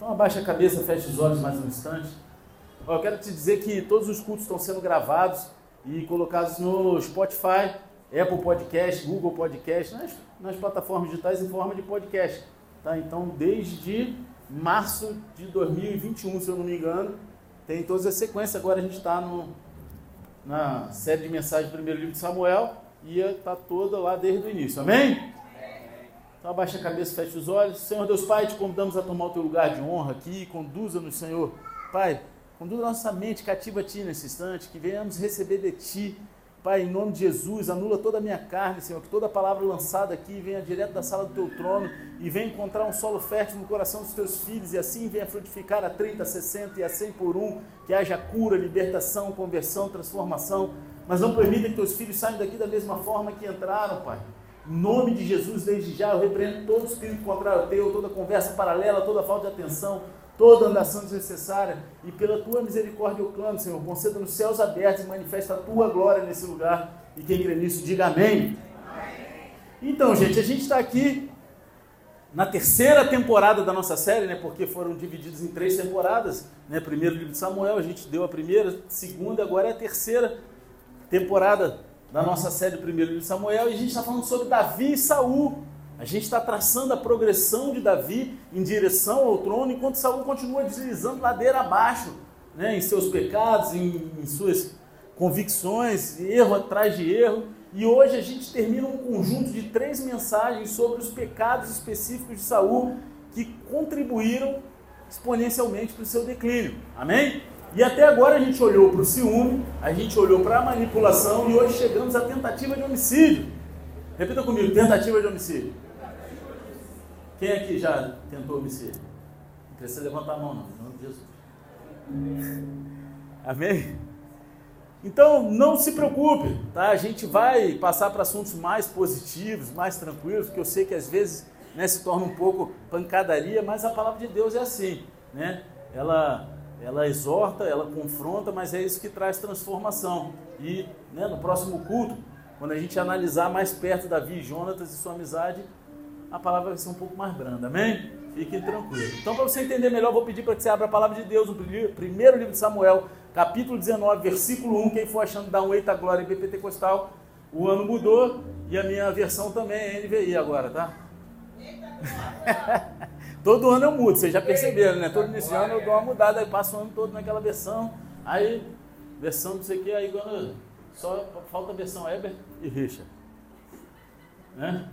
Então abaixa a cabeça, fecha os olhos mais um instante. Eu quero te dizer que todos os cultos estão sendo gravados e colocados no Spotify, Apple Podcast, Google Podcast, nas, nas plataformas digitais em forma de podcast. Tá? Então, desde março de 2021, se eu não me engano, tem todas as sequências. Agora a gente está na série de mensagens do primeiro livro de Samuel e está toda lá desde o início. Amém? Então abaixa a cabeça, fecha os olhos. Senhor Deus Pai, te convidamos a tomar o teu lugar de honra aqui. Conduza-nos, Senhor. Pai, conduza nossa mente cativa a Ti nesse instante, que venhamos receber de Ti. Pai, em nome de Jesus, anula toda a minha carne, Senhor, que toda palavra lançada aqui venha direto da sala do Teu trono e venha encontrar um solo fértil no coração dos Teus filhos e assim venha frutificar a 30, 60 e a 100 por um, que haja cura, libertação, conversão, transformação. Mas não permita que Teus filhos saiam daqui da mesma forma que entraram, Pai. Nome de Jesus, desde já, eu repreendo todo espírito contrário teu, toda conversa paralela, toda falta de atenção, toda andação desnecessária. E pela tua misericórdia eu clamo, Senhor, conceda nos céus abertos e manifesta a tua glória nesse lugar. E quem crê nisso, diga amém. Então, gente, a gente está aqui na terceira temporada da nossa série, né? Porque foram divididos em três temporadas, né? Primeiro livro de Samuel, a gente deu a primeira, segunda, agora é a terceira temporada da nossa série primeiro de Samuel, e a gente está falando sobre Davi e Saul. A gente está traçando a progressão de Davi em direção ao trono, enquanto Saul continua deslizando ladeira abaixo, né, em seus pecados, em, em suas convicções, erro atrás de erro. E hoje a gente termina um conjunto de três mensagens sobre os pecados específicos de Saul que contribuíram exponencialmente para o seu declínio. Amém? E até agora a gente olhou para o ciúme, a gente olhou para a manipulação e hoje chegamos à tentativa de homicídio. Repita comigo, tentativa de homicídio. Quem aqui já tentou homicídio? Não precisa levantar a mão, não, em nome de Jesus. Amém? Então não se preocupe, tá? A gente vai passar para assuntos mais positivos, mais tranquilos, porque eu sei que às vezes né, se torna um pouco pancadaria, mas a palavra de Deus é assim, né? Ela ela exorta, ela confronta, mas é isso que traz transformação. E né, no próximo culto, quando a gente analisar mais perto Davi e Jonatas e sua amizade, a palavra vai ser um pouco mais branda, amém? Fiquem tranquilos. Então, para você entender melhor, vou pedir para que você abra a palavra de Deus, no primeiro livro de Samuel, capítulo 19, versículo 1. Quem for achando, dá um eita glória em BPT Costal. O ano mudou e a minha versão também é NVI agora, tá? Todo ano eu mudo, vocês já perceberam, né? Todo início ano eu dou uma mudada, aí passo o ano todo naquela versão, aí versão não sei o que, aí quando só falta a versão Eber e Richard. Né?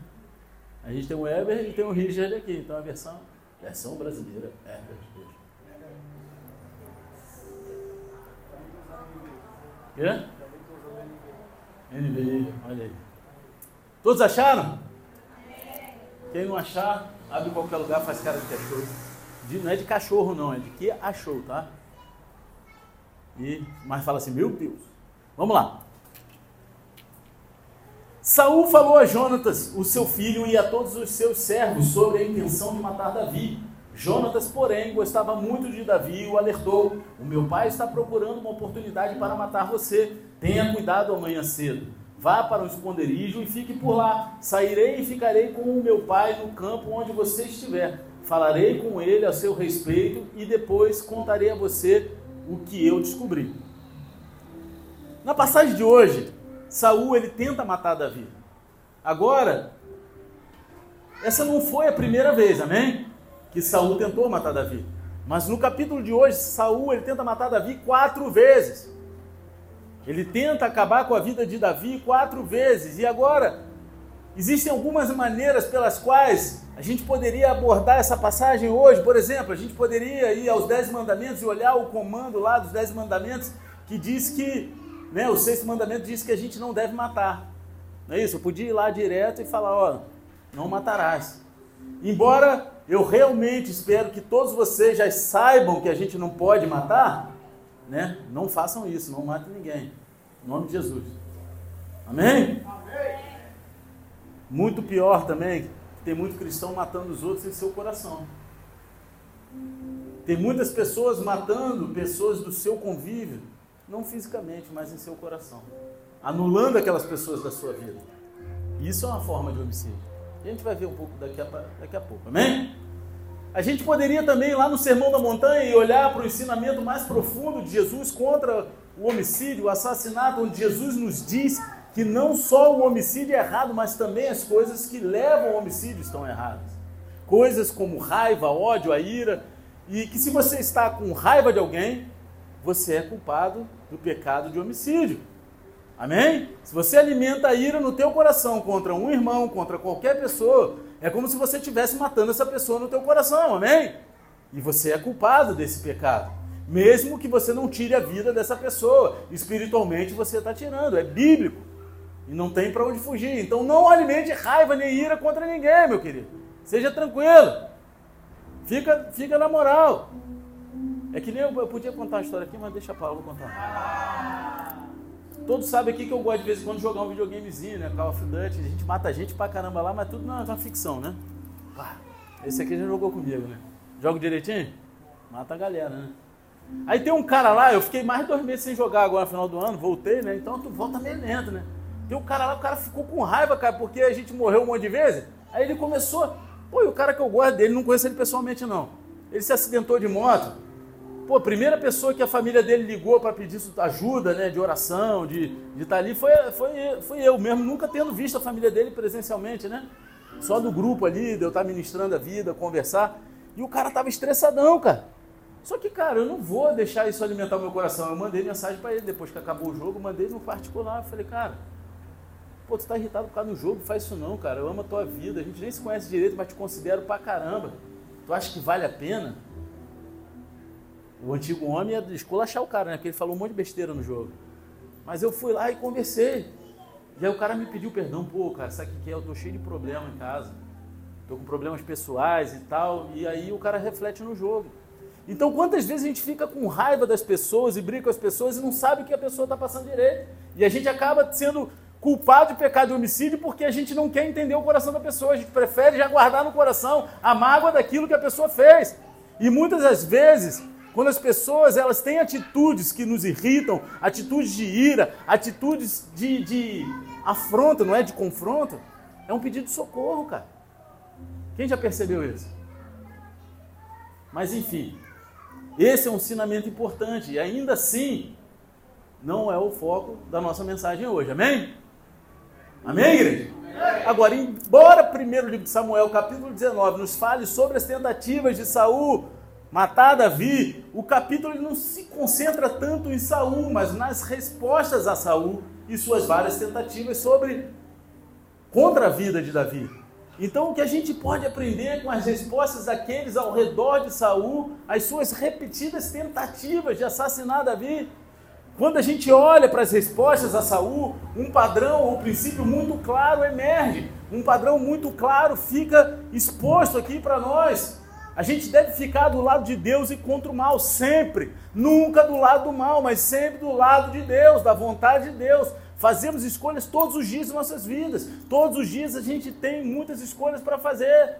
A gente tem o Eber e tem o Richard aqui, então a versão, versão brasileira, Eber Richard. Quê? NVI, olha aí. Todos acharam? Quem não achar, abre em qualquer lugar, faz cara de cachorro. De, não é de cachorro não, é de que achou, tá? E, mas fala assim, meu Deus. Vamos lá. Saul falou a Jonatas, o seu filho, e a todos os seus servos sobre a intenção de matar Davi. Jonatas, porém, gostava muito de Davi e o alertou: O meu pai está procurando uma oportunidade para matar você. Tenha cuidado amanhã cedo. Vá para o esconderijo e fique por lá. Sairei e ficarei com o meu pai no campo onde você estiver. Falarei com ele a seu respeito e depois contarei a você o que eu descobri. Na passagem de hoje, Saul ele tenta matar Davi. Agora, essa não foi a primeira vez, amém? Que Saul tentou matar Davi. Mas no capítulo de hoje, Saul ele tenta matar Davi quatro vezes. Ele tenta acabar com a vida de Davi quatro vezes. E agora, existem algumas maneiras pelas quais a gente poderia abordar essa passagem hoje. Por exemplo, a gente poderia ir aos Dez Mandamentos e olhar o comando lá dos Dez Mandamentos que diz que, né, o sexto mandamento diz que a gente não deve matar. Não é isso? Eu podia ir lá direto e falar: ó, não matarás. Embora eu realmente espero que todos vocês já saibam que a gente não pode matar, né? Não façam isso, não matem ninguém. Em nome de Jesus. Amém? Amém? Muito pior também, tem muito cristão matando os outros em seu coração. Tem muitas pessoas matando pessoas do seu convívio, não fisicamente, mas em seu coração. Anulando aquelas pessoas da sua vida. Isso é uma forma de homicídio. A gente vai ver um pouco daqui a, daqui a pouco, amém? A gente poderia também lá no Sermão da Montanha e olhar para o ensinamento mais profundo de Jesus contra o homicídio, o assassinato, onde Jesus nos diz que não só o homicídio é errado, mas também as coisas que levam ao homicídio estão erradas. Coisas como raiva, ódio, a ira, e que se você está com raiva de alguém, você é culpado do pecado de homicídio. Amém? Se você alimenta a ira no teu coração contra um irmão, contra qualquer pessoa, é como se você estivesse matando essa pessoa no teu coração, amém? E você é culpado desse pecado. Mesmo que você não tire a vida dessa pessoa, espiritualmente você está tirando, é bíblico. E não tem para onde fugir. Então não alimente raiva nem ira contra ninguém, meu querido. Seja tranquilo. Fica, fica na moral. É que nem eu, eu podia contar a história aqui, mas deixa a Paulo contar. Todos sabem aqui que eu gosto de vez em quando jogar um videogamezinho, né? Call of Duty. A gente mata gente pra caramba lá, mas tudo uma ficção, né? Esse aqui já jogou comigo, né? Jogo direitinho? Mata a galera, né? Aí tem um cara lá, eu fiquei mais de dois meses sem jogar agora no final do ano, voltei, né? Então tu volta meio lento, né? Tem um cara lá, o cara ficou com raiva, cara, porque a gente morreu um monte de vezes. Aí ele começou. Pô, e o cara que eu gosto dele, não conheço ele pessoalmente, não. Ele se acidentou de moto. Pô, a primeira pessoa que a família dele ligou para pedir ajuda, né, de oração, de estar tá ali, foi, foi, foi eu mesmo, nunca tendo visto a família dele presencialmente, né? Só do grupo ali, de eu estar tá ministrando a vida, conversar. E o cara tava estressadão, cara. Só que, cara, eu não vou deixar isso alimentar o meu coração. Eu mandei mensagem para ele depois que acabou o jogo, mandei no particular. Falei, cara, Pô, tu tá irritado por causa do jogo, faz isso não, cara. Eu amo a tua vida. A gente nem se conhece direito, mas te considero pra caramba. Tu acha que vale a pena? O antigo homem ia esculachar o cara, né? Porque ele falou um monte de besteira no jogo. Mas eu fui lá e conversei. E aí o cara me pediu perdão. Pô, cara, sabe o que é? Eu tô cheio de problema em casa. Tô com problemas pessoais e tal. E aí o cara reflete no jogo. Então, quantas vezes a gente fica com raiva das pessoas e briga com as pessoas e não sabe que a pessoa está passando direito? E a gente acaba sendo culpado de pecado de homicídio porque a gente não quer entender o coração da pessoa, a gente prefere já guardar no coração a mágoa daquilo que a pessoa fez. E muitas das vezes, quando as pessoas elas têm atitudes que nos irritam, atitudes de ira, atitudes de, de afronta, não é de confronto, é um pedido de socorro, cara. Quem já percebeu isso? Mas enfim, esse é um ensinamento importante e ainda assim não é o foco da nossa mensagem hoje, amém? Amém, igreja? Agora, embora primeiro livro de Samuel, capítulo 19, nos fale sobre as tentativas de Saul matar Davi, o capítulo não se concentra tanto em Saul, mas nas respostas a Saul e suas várias tentativas sobre contra a vida de Davi. Então, o que a gente pode aprender com as respostas daqueles ao redor de Saul, as suas repetidas tentativas de assassinar Davi, quando a gente olha para as respostas a Saul, um padrão, um princípio muito claro emerge. Um padrão muito claro fica exposto aqui para nós. A gente deve ficar do lado de Deus e contra o mal, sempre. Nunca do lado do mal, mas sempre do lado de Deus, da vontade de Deus. Fazemos escolhas todos os dias em nossas vidas. Todos os dias a gente tem muitas escolhas para fazer.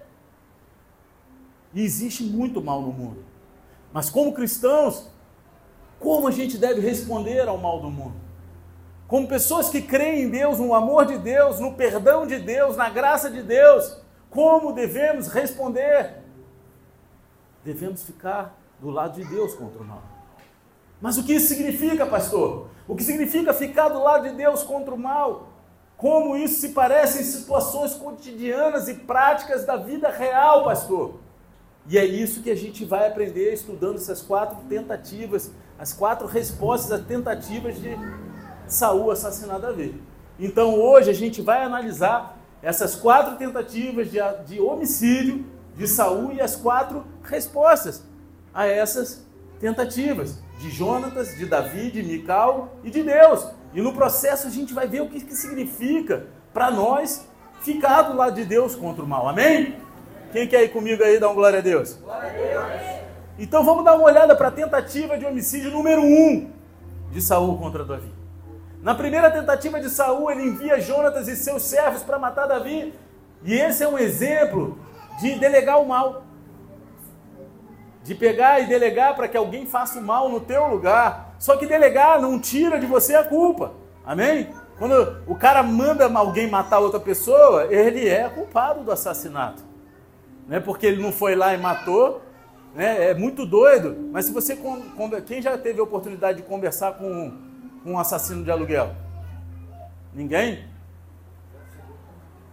E existe muito mal no mundo. Mas como cristãos, como a gente deve responder ao mal do mundo? Como pessoas que creem em Deus, no amor de Deus, no perdão de Deus, na graça de Deus, como devemos responder? Devemos ficar do lado de Deus contra o mal. Mas o que isso significa, pastor? O que significa ficar do lado de Deus contra o mal? Como isso se parece em situações cotidianas e práticas da vida real, pastor? E é isso que a gente vai aprender estudando essas quatro tentativas as quatro respostas às tentativas de Saul assassinar Davi. Então hoje a gente vai analisar essas quatro tentativas de, de homicídio de Saul e as quatro respostas a essas tentativas de Jonatas, de Davi, de Mical e de Deus. E no processo a gente vai ver o que, que significa para nós ficar do lado de Deus contra o mal. Amém? Quem quer ir comigo aí dar uma glória a Deus? Glória a Deus. Então vamos dar uma olhada para a tentativa de homicídio número 1 um de Saul contra Davi. Na primeira tentativa de Saul, ele envia Jonatas e seus servos para matar Davi. E esse é um exemplo de delegar o mal. De pegar e delegar para que alguém faça o mal no teu lugar. Só que delegar não tira de você a culpa. Amém? Quando o cara manda alguém matar outra pessoa, ele é culpado do assassinato. né? Porque ele não foi lá e matou, né? É muito doido. Mas se você quem já teve a oportunidade de conversar com, um assassino de aluguel? Ninguém?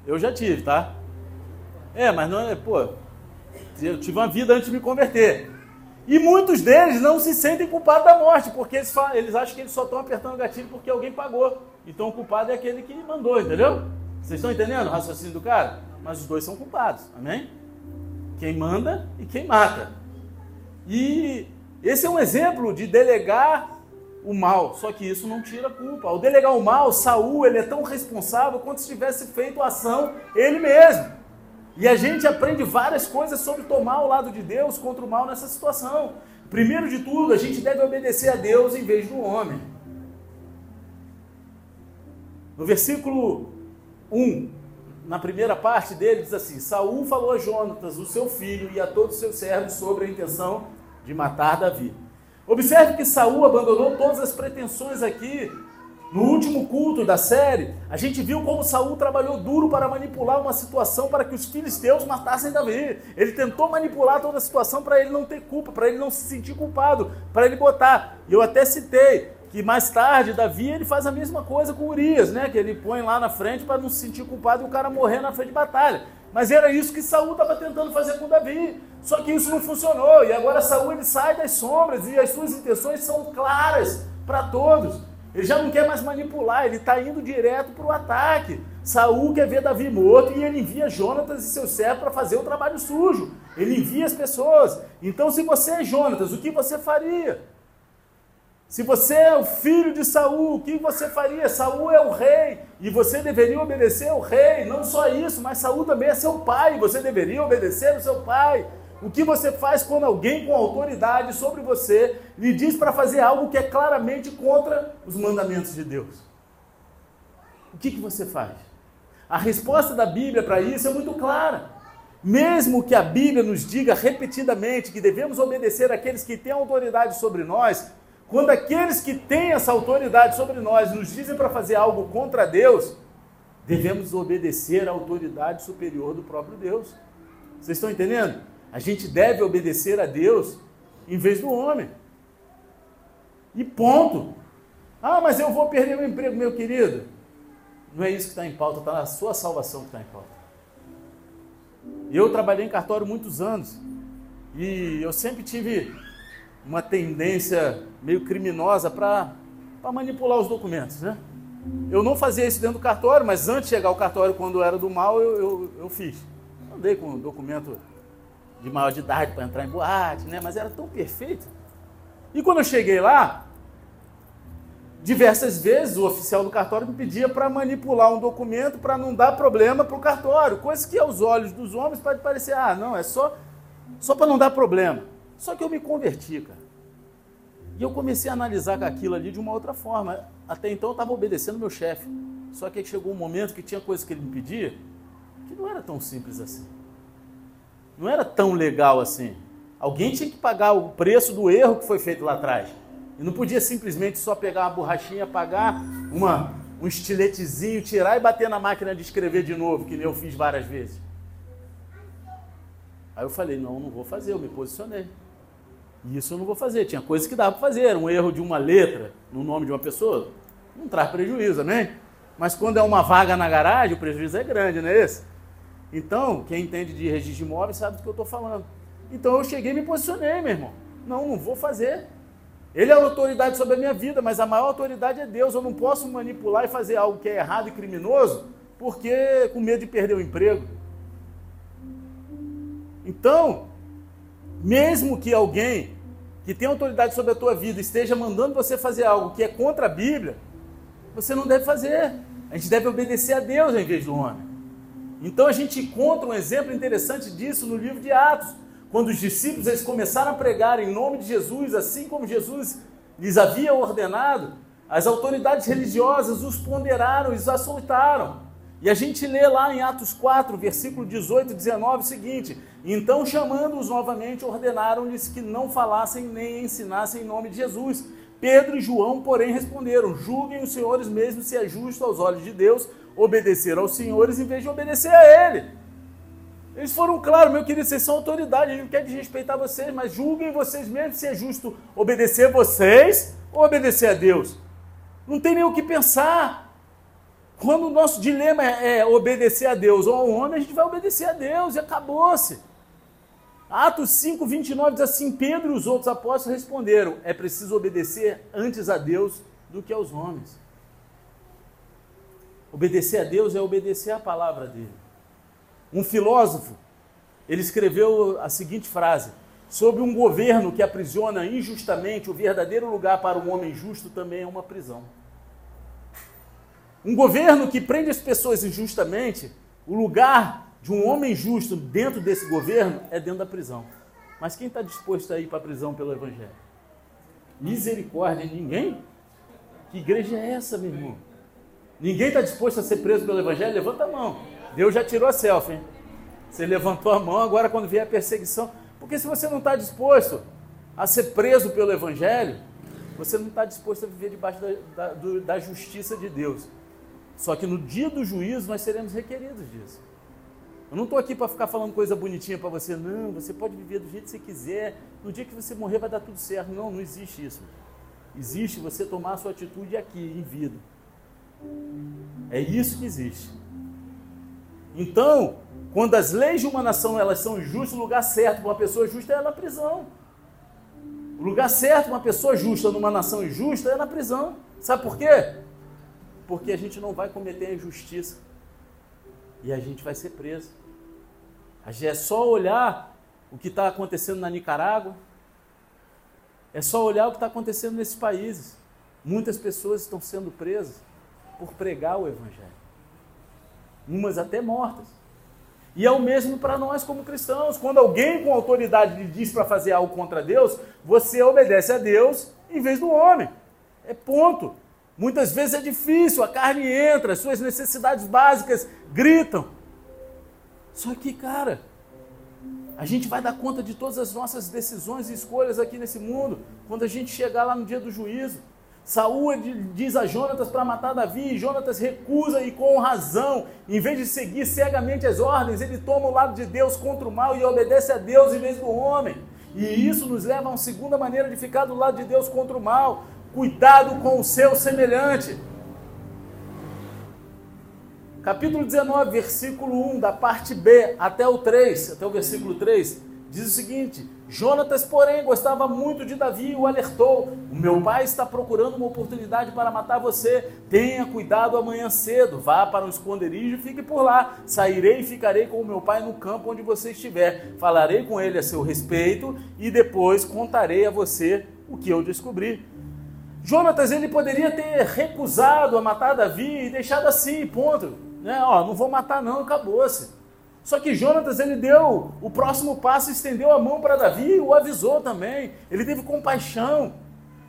Eu já tive, tá? É, mas não é, pô, eu tive uma vida antes de me converter. E muitos deles não se sentem culpados da morte, porque eles, falam, eles acham que eles só estão apertando o gatilho porque alguém pagou. Então o culpado é aquele que mandou, entendeu? Vocês estão entendendo o raciocínio do cara? Mas os dois são culpados, amém? Quem manda e quem mata. E esse é um exemplo de delegar o mal, só que isso não tira culpa. Ao delegar o mal, Saul ele é tão responsável quanto se tivesse feito a ação ele mesmo. E a gente aprende várias coisas sobre tomar o lado de Deus contra o mal nessa situação. Primeiro de tudo, a gente deve obedecer a Deus em vez do homem. No versículo 1, na primeira parte dele, diz assim: Saul falou a Jonatas, o seu filho, e a todos os seus servos sobre a intenção de matar Davi. Observe que Saul abandonou todas as pretensões aqui no último culto da série, a gente viu como Saul trabalhou duro para manipular uma situação para que os filisteus matassem Davi. Ele tentou manipular toda a situação para ele não ter culpa, para ele não se sentir culpado, para ele botar. E eu até citei que mais tarde Davi ele faz a mesma coisa com Urias, né? Que ele põe lá na frente para não se sentir culpado e o cara morrer na frente de batalha. Mas era isso que Saul estava tentando fazer com Davi. Só que isso não funcionou. E agora Saul ele sai das sombras e as suas intenções são claras para todos. Ele já não quer mais manipular, ele está indo direto para o ataque. Saul quer ver Davi morto e ele envia Jonatas e seu servo para fazer o trabalho sujo. Ele envia as pessoas. Então, se você é Jonatas, o que você faria? Se você é o filho de Saul, o que você faria? Saul é o rei e você deveria obedecer ao rei. Não só isso, mas Saul também é seu pai. Você deveria obedecer ao seu pai. O que você faz quando alguém com autoridade sobre você lhe diz para fazer algo que é claramente contra os mandamentos de Deus? O que, que você faz? A resposta da Bíblia para isso é muito clara. Mesmo que a Bíblia nos diga repetidamente que devemos obedecer àqueles que têm autoridade sobre nós, quando aqueles que têm essa autoridade sobre nós nos dizem para fazer algo contra Deus, devemos obedecer à autoridade superior do próprio Deus. Vocês estão entendendo? A gente deve obedecer a Deus em vez do homem. E ponto. Ah, mas eu vou perder meu emprego, meu querido. Não é isso que está em pauta, está na sua salvação que está em pauta. Eu trabalhei em cartório muitos anos e eu sempre tive uma tendência meio criminosa para manipular os documentos, né? Eu não fazia isso dentro do cartório, mas antes de chegar ao cartório, quando era do mal, eu, eu, eu fiz. Andei com o documento de maior de idade para entrar em boate, né? Mas era tão perfeito. E quando eu cheguei lá, diversas vezes o oficial do cartório me pedia para manipular um documento para não dar problema para o cartório, coisa que aos olhos dos homens pode parecer, ah, não, é só, só para não dar problema. Só que eu me converti, cara. E eu comecei a analisar aquilo ali de uma outra forma. Até então eu estava obedecendo meu chefe. Só que chegou um momento que tinha coisas que ele me pedia que não era tão simples assim não era tão legal assim. Alguém tinha que pagar o preço do erro que foi feito lá atrás. E não podia simplesmente só pegar uma borrachinha, pagar uma, um estiletezinho, tirar e bater na máquina de escrever de novo, que nem eu fiz várias vezes. Aí eu falei, não, não vou fazer, eu me posicionei. Isso eu não vou fazer. Tinha coisas que dava para fazer. Um erro de uma letra no nome de uma pessoa não traz prejuízo, né? Mas quando é uma vaga na garagem, o prejuízo é grande, não é esse? Então, quem entende de registro de sabe do que eu estou falando. Então eu cheguei e me posicionei, meu irmão. Não, não vou fazer. Ele é a autoridade sobre a minha vida, mas a maior autoridade é Deus. Eu não posso manipular e fazer algo que é errado e criminoso, porque com medo de perder o emprego. Então, mesmo que alguém que tem autoridade sobre a tua vida esteja mandando você fazer algo que é contra a Bíblia, você não deve fazer. A gente deve obedecer a Deus em vez do homem. Então a gente encontra um exemplo interessante disso no livro de Atos, quando os discípulos eles começaram a pregar em nome de Jesus, assim como Jesus lhes havia ordenado, as autoridades religiosas os ponderaram, os açoitaram. E a gente lê lá em Atos 4, versículo 18 e 19 o seguinte: Então, chamando-os novamente, ordenaram-lhes que não falassem nem ensinassem em nome de Jesus. Pedro e João, porém, responderam: Julguem os senhores mesmo se é justo aos olhos de Deus obedecer aos senhores em vez de obedecer a ele. Eles foram claros, meu querido, vocês são autoridade, a gente não quer desrespeitar vocês, mas julguem vocês mesmos se é justo obedecer vocês ou obedecer a Deus. Não tem nem o que pensar. Quando o nosso dilema é, é obedecer a Deus ou ao homem, a gente vai obedecer a Deus e acabou-se. Atos 5, 29 diz assim: Pedro e os outros apóstolos responderam: é preciso obedecer antes a Deus do que aos homens. Obedecer a Deus é obedecer a palavra dele. Um filósofo, ele escreveu a seguinte frase: Sobre um governo que aprisiona injustamente, o verdadeiro lugar para um homem justo também é uma prisão. Um governo que prende as pessoas injustamente, o lugar de um homem justo dentro desse governo é dentro da prisão. Mas quem está disposto a ir para a prisão pelo Evangelho? Misericórdia, ninguém? Que igreja é essa, meu irmão? Ninguém está disposto a ser preso pelo Evangelho? Levanta a mão. Deus já tirou a selfie, hein? Você levantou a mão, agora quando vier a perseguição. Porque se você não está disposto a ser preso pelo Evangelho, você não está disposto a viver debaixo da, da, da justiça de Deus. Só que no dia do juízo nós seremos requeridos disso. Eu não estou aqui para ficar falando coisa bonitinha para você, não. Você pode viver do jeito que você quiser. No dia que você morrer vai dar tudo certo. Não, não existe isso. Existe você tomar a sua atitude aqui, em vida. É isso que existe. Então, quando as leis de uma nação elas são justas, o lugar certo para uma pessoa justa é na prisão. O lugar certo para uma pessoa justa numa nação injusta é na prisão. Sabe por quê? Porque a gente não vai cometer a injustiça e a gente vai ser preso. A gente é só olhar o que está acontecendo na Nicarágua, é só olhar o que está acontecendo nesses países. Muitas pessoas estão sendo presas por pregar o Evangelho, umas até mortas. E é o mesmo para nós como cristãos. Quando alguém com autoridade lhe diz para fazer algo contra Deus, você obedece a Deus em vez do homem. É ponto. Muitas vezes é difícil, a carne entra, as suas necessidades básicas gritam. Só que, cara, a gente vai dar conta de todas as nossas decisões e escolhas aqui nesse mundo quando a gente chegar lá no dia do juízo. Saúl diz a Jonatas para matar Davi, e Jonatas recusa e com razão. Em vez de seguir cegamente as ordens, ele toma o lado de Deus contra o mal e obedece a Deus em vez do homem. E isso nos leva a uma segunda maneira de ficar do lado de Deus contra o mal. Cuidado com o seu semelhante. Capítulo 19, versículo 1, da parte B até o 3, até o versículo 3, diz o seguinte: Jonatas, porém, gostava muito de Davi e o alertou: O meu pai está procurando uma oportunidade para matar você. Tenha cuidado amanhã cedo. Vá para um esconderijo e fique por lá. Sairei e ficarei com o meu pai no campo onde você estiver. Falarei com ele a seu respeito e depois contarei a você o que eu descobri. Jonatas ele poderia ter recusado a matar Davi e deixado assim, ponto. Né? Ó, não vou matar não, acabou-se. Só que Jonatas ele deu o próximo passo, estendeu a mão para Davi e o avisou também. Ele teve compaixão.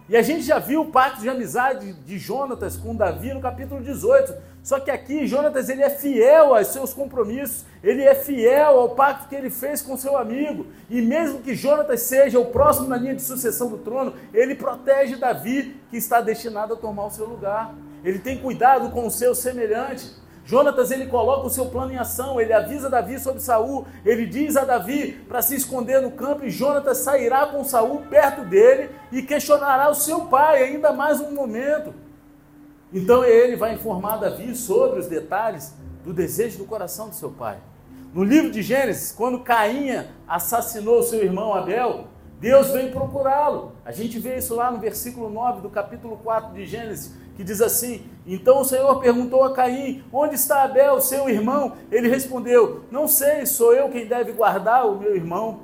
E a gente já viu o pacto de amizade de Jonatas com Davi no capítulo 18. Só que aqui Jonatas ele é fiel aos seus compromissos, ele é fiel ao pacto que ele fez com seu amigo. E mesmo que Jonatas seja o próximo na linha de sucessão do trono, ele protege Davi, que está destinado a tomar o seu lugar. Ele tem cuidado com o seu semelhante. Jonatas ele coloca o seu plano em ação, ele avisa Davi sobre Saul, ele diz a Davi para se esconder no campo e Jonatas sairá com Saul perto dele e questionará o seu pai ainda mais um momento. Então ele vai informar Davi sobre os detalhes do desejo do coração do seu pai. No livro de Gênesis, quando Cainha assassinou seu irmão Abel, Deus vem procurá-lo. A gente vê isso lá no versículo 9 do capítulo 4 de Gênesis, que diz assim: Então o Senhor perguntou a Caim: Onde está Abel, seu irmão? Ele respondeu: Não sei, sou eu quem deve guardar o meu irmão.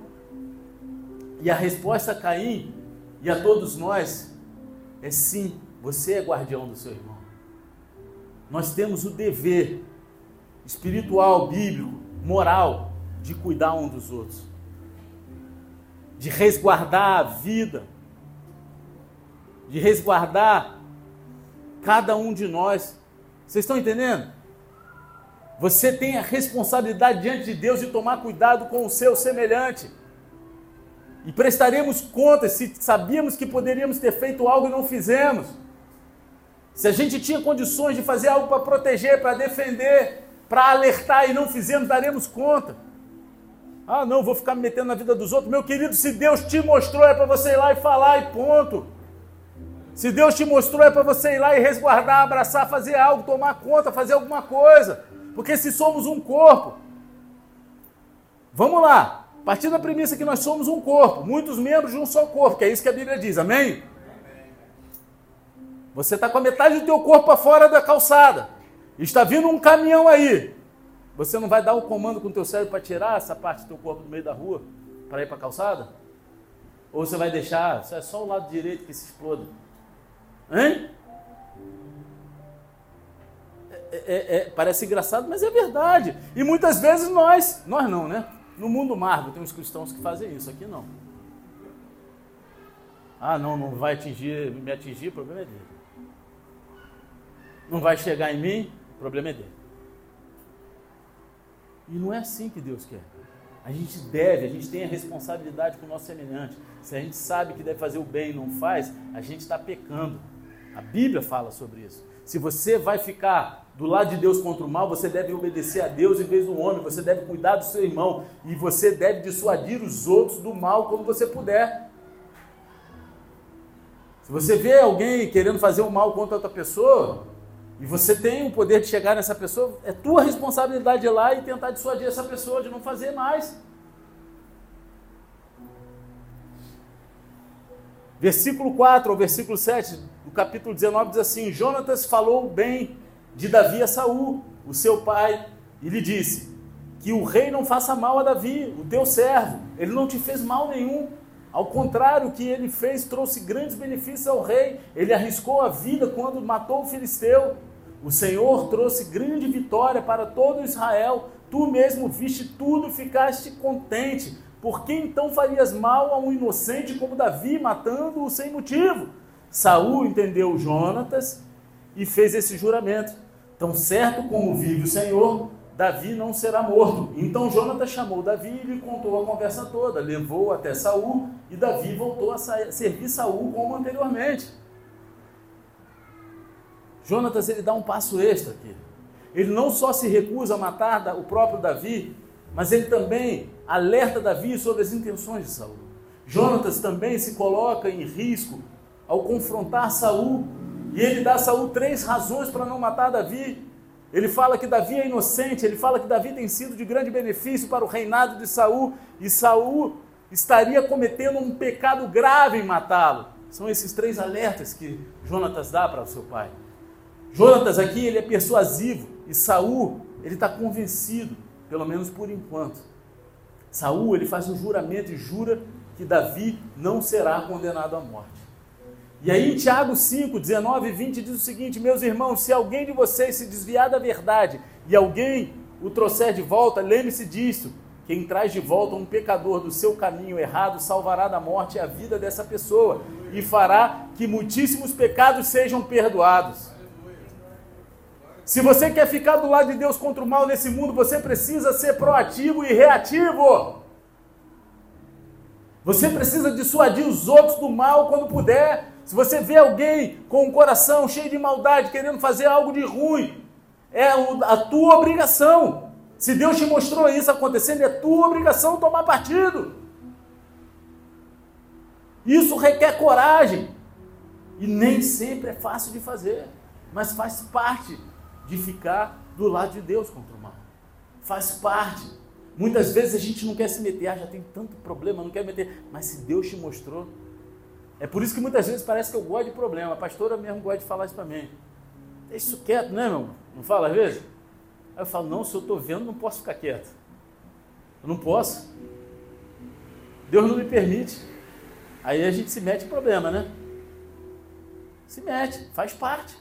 E a resposta a Caim e a todos nós é sim, você é guardião do seu irmão. Nós temos o dever espiritual, bíblico, moral de cuidar um dos outros de resguardar a vida, de resguardar cada um de nós. Vocês estão entendendo? Você tem a responsabilidade diante de Deus de tomar cuidado com o seu semelhante. E prestaremos contas se sabíamos que poderíamos ter feito algo e não fizemos. Se a gente tinha condições de fazer algo para proteger, para defender, para alertar e não fizemos, daremos conta. Ah, não, vou ficar me metendo na vida dos outros. Meu querido, se Deus te mostrou, é para você ir lá e falar e ponto. Se Deus te mostrou, é para você ir lá e resguardar, abraçar, fazer algo, tomar conta, fazer alguma coisa. Porque se somos um corpo, vamos lá, a partir da premissa que nós somos um corpo, muitos membros de um só corpo, que é isso que a Bíblia diz, amém? Você está com a metade do teu corpo para fora da calçada. Está vindo um caminhão aí. Você não vai dar o comando com o teu cérebro para tirar essa parte do teu corpo do meio da rua para ir para a calçada? Ou você vai deixar, é só o lado direito que se exploda? Hein? É, é, é, parece engraçado, mas é verdade. E muitas vezes nós, nós não, né? No mundo margo tem uns cristãos que fazem isso, aqui não. Ah, não, não vai atingir, me atingir, o problema é dele. Não vai chegar em mim, o problema é dele. E não é assim que Deus quer. A gente deve, a gente tem a responsabilidade com o nosso semelhante. Se a gente sabe que deve fazer o bem e não faz, a gente está pecando. A Bíblia fala sobre isso. Se você vai ficar do lado de Deus contra o mal, você deve obedecer a Deus em vez do homem, você deve cuidar do seu irmão e você deve dissuadir os outros do mal como você puder. Se você vê alguém querendo fazer o um mal contra outra pessoa, e você tem o poder de chegar nessa pessoa, é tua responsabilidade ir lá e tentar dissuadir essa pessoa de não fazer mais. Versículo 4 ou versículo 7 do capítulo 19 diz assim: Jonatas falou bem de Davi a Saul, o seu pai, e lhe disse: Que o rei não faça mal a Davi, o teu servo. Ele não te fez mal nenhum. Ao contrário, o que ele fez trouxe grandes benefícios ao rei. Ele arriscou a vida quando matou o filisteu. O Senhor trouxe grande vitória para todo Israel. Tu mesmo viste tudo, ficaste contente. Por que então farias mal a um inocente como Davi, matando-o sem motivo? Saul entendeu Jonatas e fez esse juramento. Tão certo como vive o Senhor, Davi não será morto. Então Jonatas chamou Davi e lhe contou a conversa toda, levou até Saul e Davi voltou a servir Saul como anteriormente. Jonatas ele dá um passo extra aqui. Ele não só se recusa a matar o próprio Davi, mas ele também alerta Davi sobre as intenções de Saul. Jonatas também se coloca em risco ao confrontar Saul, e ele dá a Saul três razões para não matar Davi. Ele fala que Davi é inocente, ele fala que Davi tem sido de grande benefício para o reinado de Saul, e Saul estaria cometendo um pecado grave em matá-lo. São esses três alertas que Jonatas dá para o seu pai. Jonatas aqui ele é persuasivo e Saul ele está convencido, pelo menos por enquanto. Saul ele faz um juramento e jura que Davi não será condenado à morte. E aí em Tiago 5, 19 e 20 diz o seguinte: Meus irmãos, se alguém de vocês se desviar da verdade e alguém o trouxer de volta, lembre-se disto: quem traz de volta um pecador do seu caminho errado salvará da morte a vida dessa pessoa e fará que muitíssimos pecados sejam perdoados. Se você quer ficar do lado de Deus contra o mal nesse mundo, você precisa ser proativo e reativo. Você precisa dissuadir os outros do mal quando puder. Se você vê alguém com um coração cheio de maldade, querendo fazer algo de ruim, é a tua obrigação. Se Deus te mostrou isso acontecendo, é tua obrigação tomar partido. Isso requer coragem. E nem sempre é fácil de fazer, mas faz parte de ficar do lado de Deus contra o mal. Faz parte. Muitas vezes a gente não quer se meter, ah, já tem tanto problema, não quer meter. Mas se Deus te mostrou. É por isso que muitas vezes parece que eu gosto de problema. A pastora mesmo gosta de falar isso para mim. Deixa isso quieto, né, meu? Não fala às vezes? Aí eu falo, não, se eu estou vendo, não posso ficar quieto. Eu não posso. Deus não me permite. Aí a gente se mete em problema, né? Se mete, faz parte.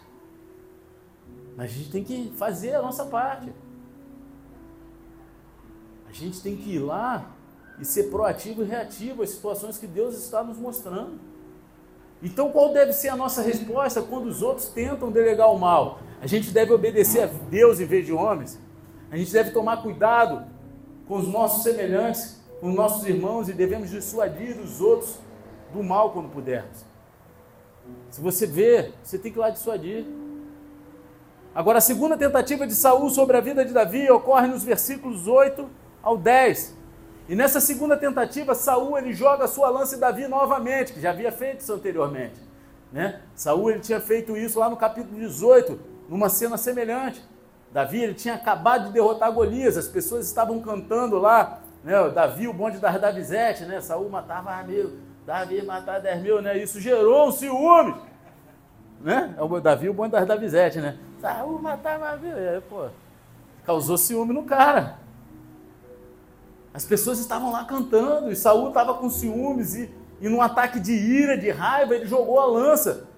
Mas a gente tem que fazer a nossa parte. A gente tem que ir lá e ser proativo e reativo às situações que Deus está nos mostrando. Então, qual deve ser a nossa resposta quando os outros tentam delegar o mal? A gente deve obedecer a Deus em vez de homens. A gente deve tomar cuidado com os nossos semelhantes, com os nossos irmãos e devemos dissuadir os outros do mal quando pudermos. Se você vê, você tem que ir lá dissuadir. Agora, a segunda tentativa de Saul sobre a vida de Davi ocorre nos versículos 8 ao 10. E nessa segunda tentativa, Saul ele joga a sua lança em Davi novamente, que já havia feito isso anteriormente. Né? Saul ele tinha feito isso lá no capítulo 18, numa cena semelhante. Davi ele tinha acabado de derrotar Golias, as pessoas estavam cantando lá, né? Davi, o bonde da Davizete, né? Saul matava mil, Davi matava 10 mil, né? Isso gerou um ciúme. Né? É o Davi, o bonde da Davizete, né? Saul matava. É, pô, causou ciúme no cara. As pessoas estavam lá cantando e Saul estava com ciúmes e, e num ataque de ira, de raiva, ele jogou a lança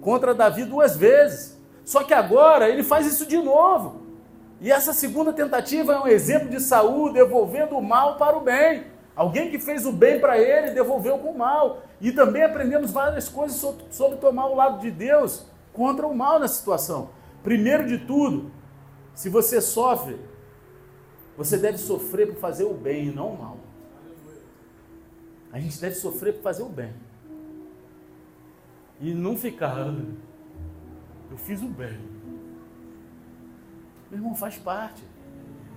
contra Davi duas vezes. Só que agora ele faz isso de novo. E essa segunda tentativa é um exemplo de Saul devolvendo o mal para o bem. Alguém que fez o bem para ele devolveu com o mal. E também aprendemos várias coisas sobre tomar o lado de Deus contra o mal nessa situação. Primeiro de tudo, se você sofre você deve sofrer por fazer o bem e não o mal. A gente deve sofrer por fazer o bem. E não ficar, ah, eu fiz o bem. Meu irmão, faz parte.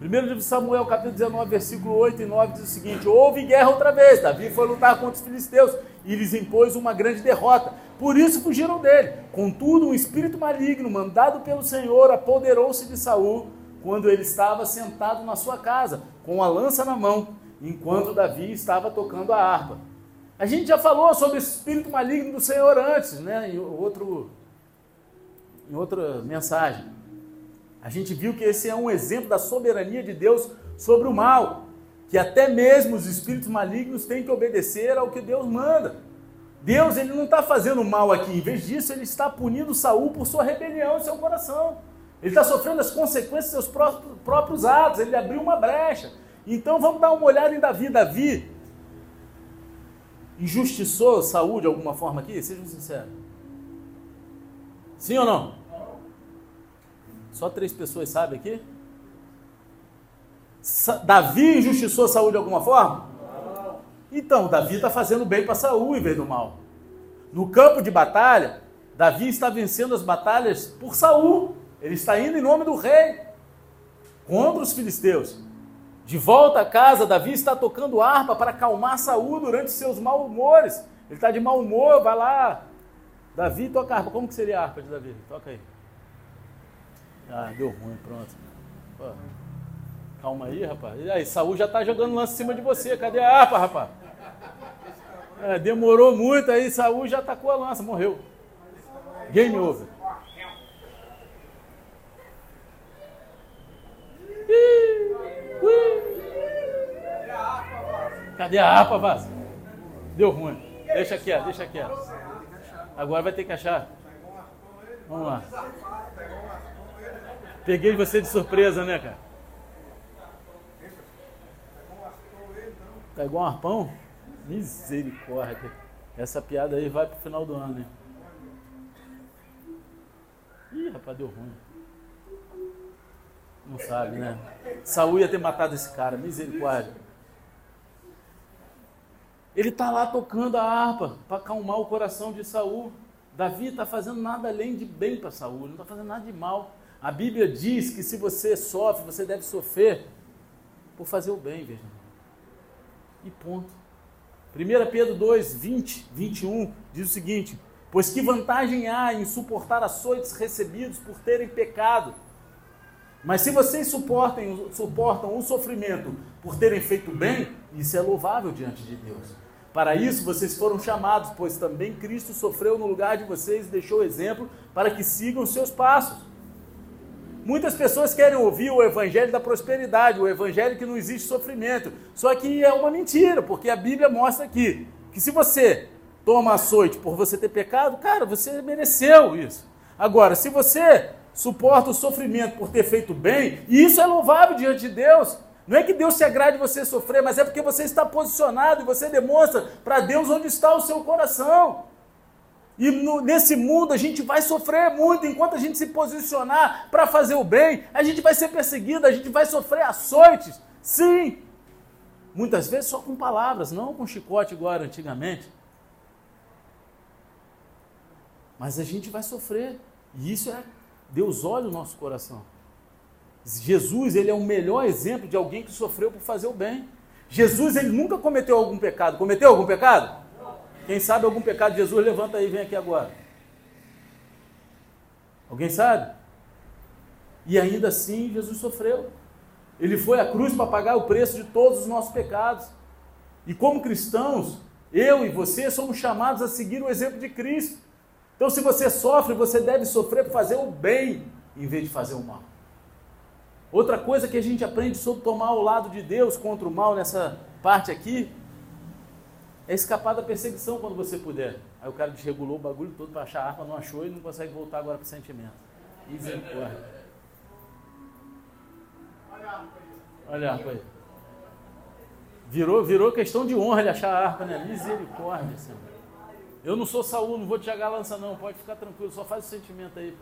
Primeiro livro de Samuel, capítulo 19, versículo 8 e 9, diz o seguinte: Houve guerra outra vez. Davi foi lutar contra os filisteus e lhes impôs uma grande derrota. Por isso fugiram dele. Contudo, um espírito maligno, mandado pelo Senhor, apoderou-se de Saul quando ele estava sentado na sua casa, com a lança na mão, enquanto Davi estava tocando a harpa. A gente já falou sobre esse espírito maligno do Senhor antes, né? em, outro, em outra mensagem. A gente viu que esse é um exemplo da soberania de Deus sobre o mal, que até mesmo os espíritos malignos têm que obedecer ao que Deus manda. Deus ele não está fazendo mal aqui, em vez disso ele está punindo Saul por sua rebelião em seu coração. Ele está sofrendo as consequências dos seus próprios atos, ele abriu uma brecha. Então vamos dar uma olhada em Davi. Davi injustiçou Saúl de alguma forma aqui? Sejam sinceros. Sim ou não? Só três pessoas sabem aqui? Davi injustiçou Saúl de alguma forma? Então, Davi está fazendo bem para Saúl em vez do mal. No campo de batalha, Davi está vencendo as batalhas por Saúl. Ele está indo em nome do rei contra os filisteus. De volta a casa, Davi está tocando harpa para acalmar Saul durante seus maus humores. Ele está de mau humor, vai lá. Davi toca harpa. Como que seria a harpa de Davi? Toca aí. Ah, deu ruim, pronto. Pô, calma aí, rapaz. E aí, Saul já está jogando lance em cima de você. Cadê a harpa, rapaz? É, demorou muito aí, Saul já tacou a lança, morreu. Game over. Cadê a harpa, Vaz? Deu ruim. Deixa aqui, deixa aqui. Agora vai ter que achar. Vamos lá. Peguei você de surpresa, né, cara? Tá igual um arpão? Misericórdia. Essa piada aí vai pro final do ano, hein? Ih, rapaz, deu ruim. Não sabe, né? Saúl ia ter matado esse cara, misericórdia. Ele está lá tocando a harpa para acalmar o coração de Saul. Davi está fazendo nada além de bem para Saul, não está fazendo nada de mal. A Bíblia diz que se você sofre, você deve sofrer por fazer o bem, veja. E ponto. 1 Pedro 2, 20, 21 diz o seguinte: Pois que vantagem há em suportar açoites recebidos por terem pecado? Mas se vocês suportem, suportam o sofrimento por terem feito bem, isso é louvável diante de Deus. Para isso vocês foram chamados, pois também Cristo sofreu no lugar de vocês e deixou exemplo para que sigam seus passos. Muitas pessoas querem ouvir o evangelho da prosperidade, o evangelho que não existe sofrimento. Só que é uma mentira, porque a Bíblia mostra aqui que se você toma açoite por você ter pecado, cara, você mereceu isso. Agora, se você suporta o sofrimento por ter feito bem, e isso é louvável diante de Deus, não é que Deus se agrade você sofrer, mas é porque você está posicionado e você demonstra para Deus onde está o seu coração. E no, nesse mundo a gente vai sofrer muito enquanto a gente se posicionar para fazer o bem. A gente vai ser perseguido, a gente vai sofrer açoites. Sim. Muitas vezes só com palavras, não com chicote era antigamente. Mas a gente vai sofrer. E isso é Deus olha o nosso coração. Jesus, ele é o melhor exemplo de alguém que sofreu por fazer o bem. Jesus ele nunca cometeu algum pecado. Cometeu algum pecado? Quem sabe algum pecado de Jesus, levanta aí, vem aqui agora. Alguém sabe? E ainda assim Jesus sofreu. Ele foi à cruz para pagar o preço de todos os nossos pecados. E como cristãos, eu e você somos chamados a seguir o exemplo de Cristo. Então, se você sofre, você deve sofrer para fazer o bem em vez de fazer o mal. Outra coisa que a gente aprende sobre tomar o lado de Deus contra o mal nessa parte aqui é escapar da perseguição quando você puder. Aí o cara desregulou o bagulho todo para achar a arma, não achou e não consegue voltar agora para o sentimento. Misericórdia. Olha a harpa aí. Virou, virou questão de honra ele achar a harpa, né? Misericórdia, Senhor. Eu não sou Saúl, não vou te jogar a lança não, pode ficar tranquilo, só faz o sentimento aí.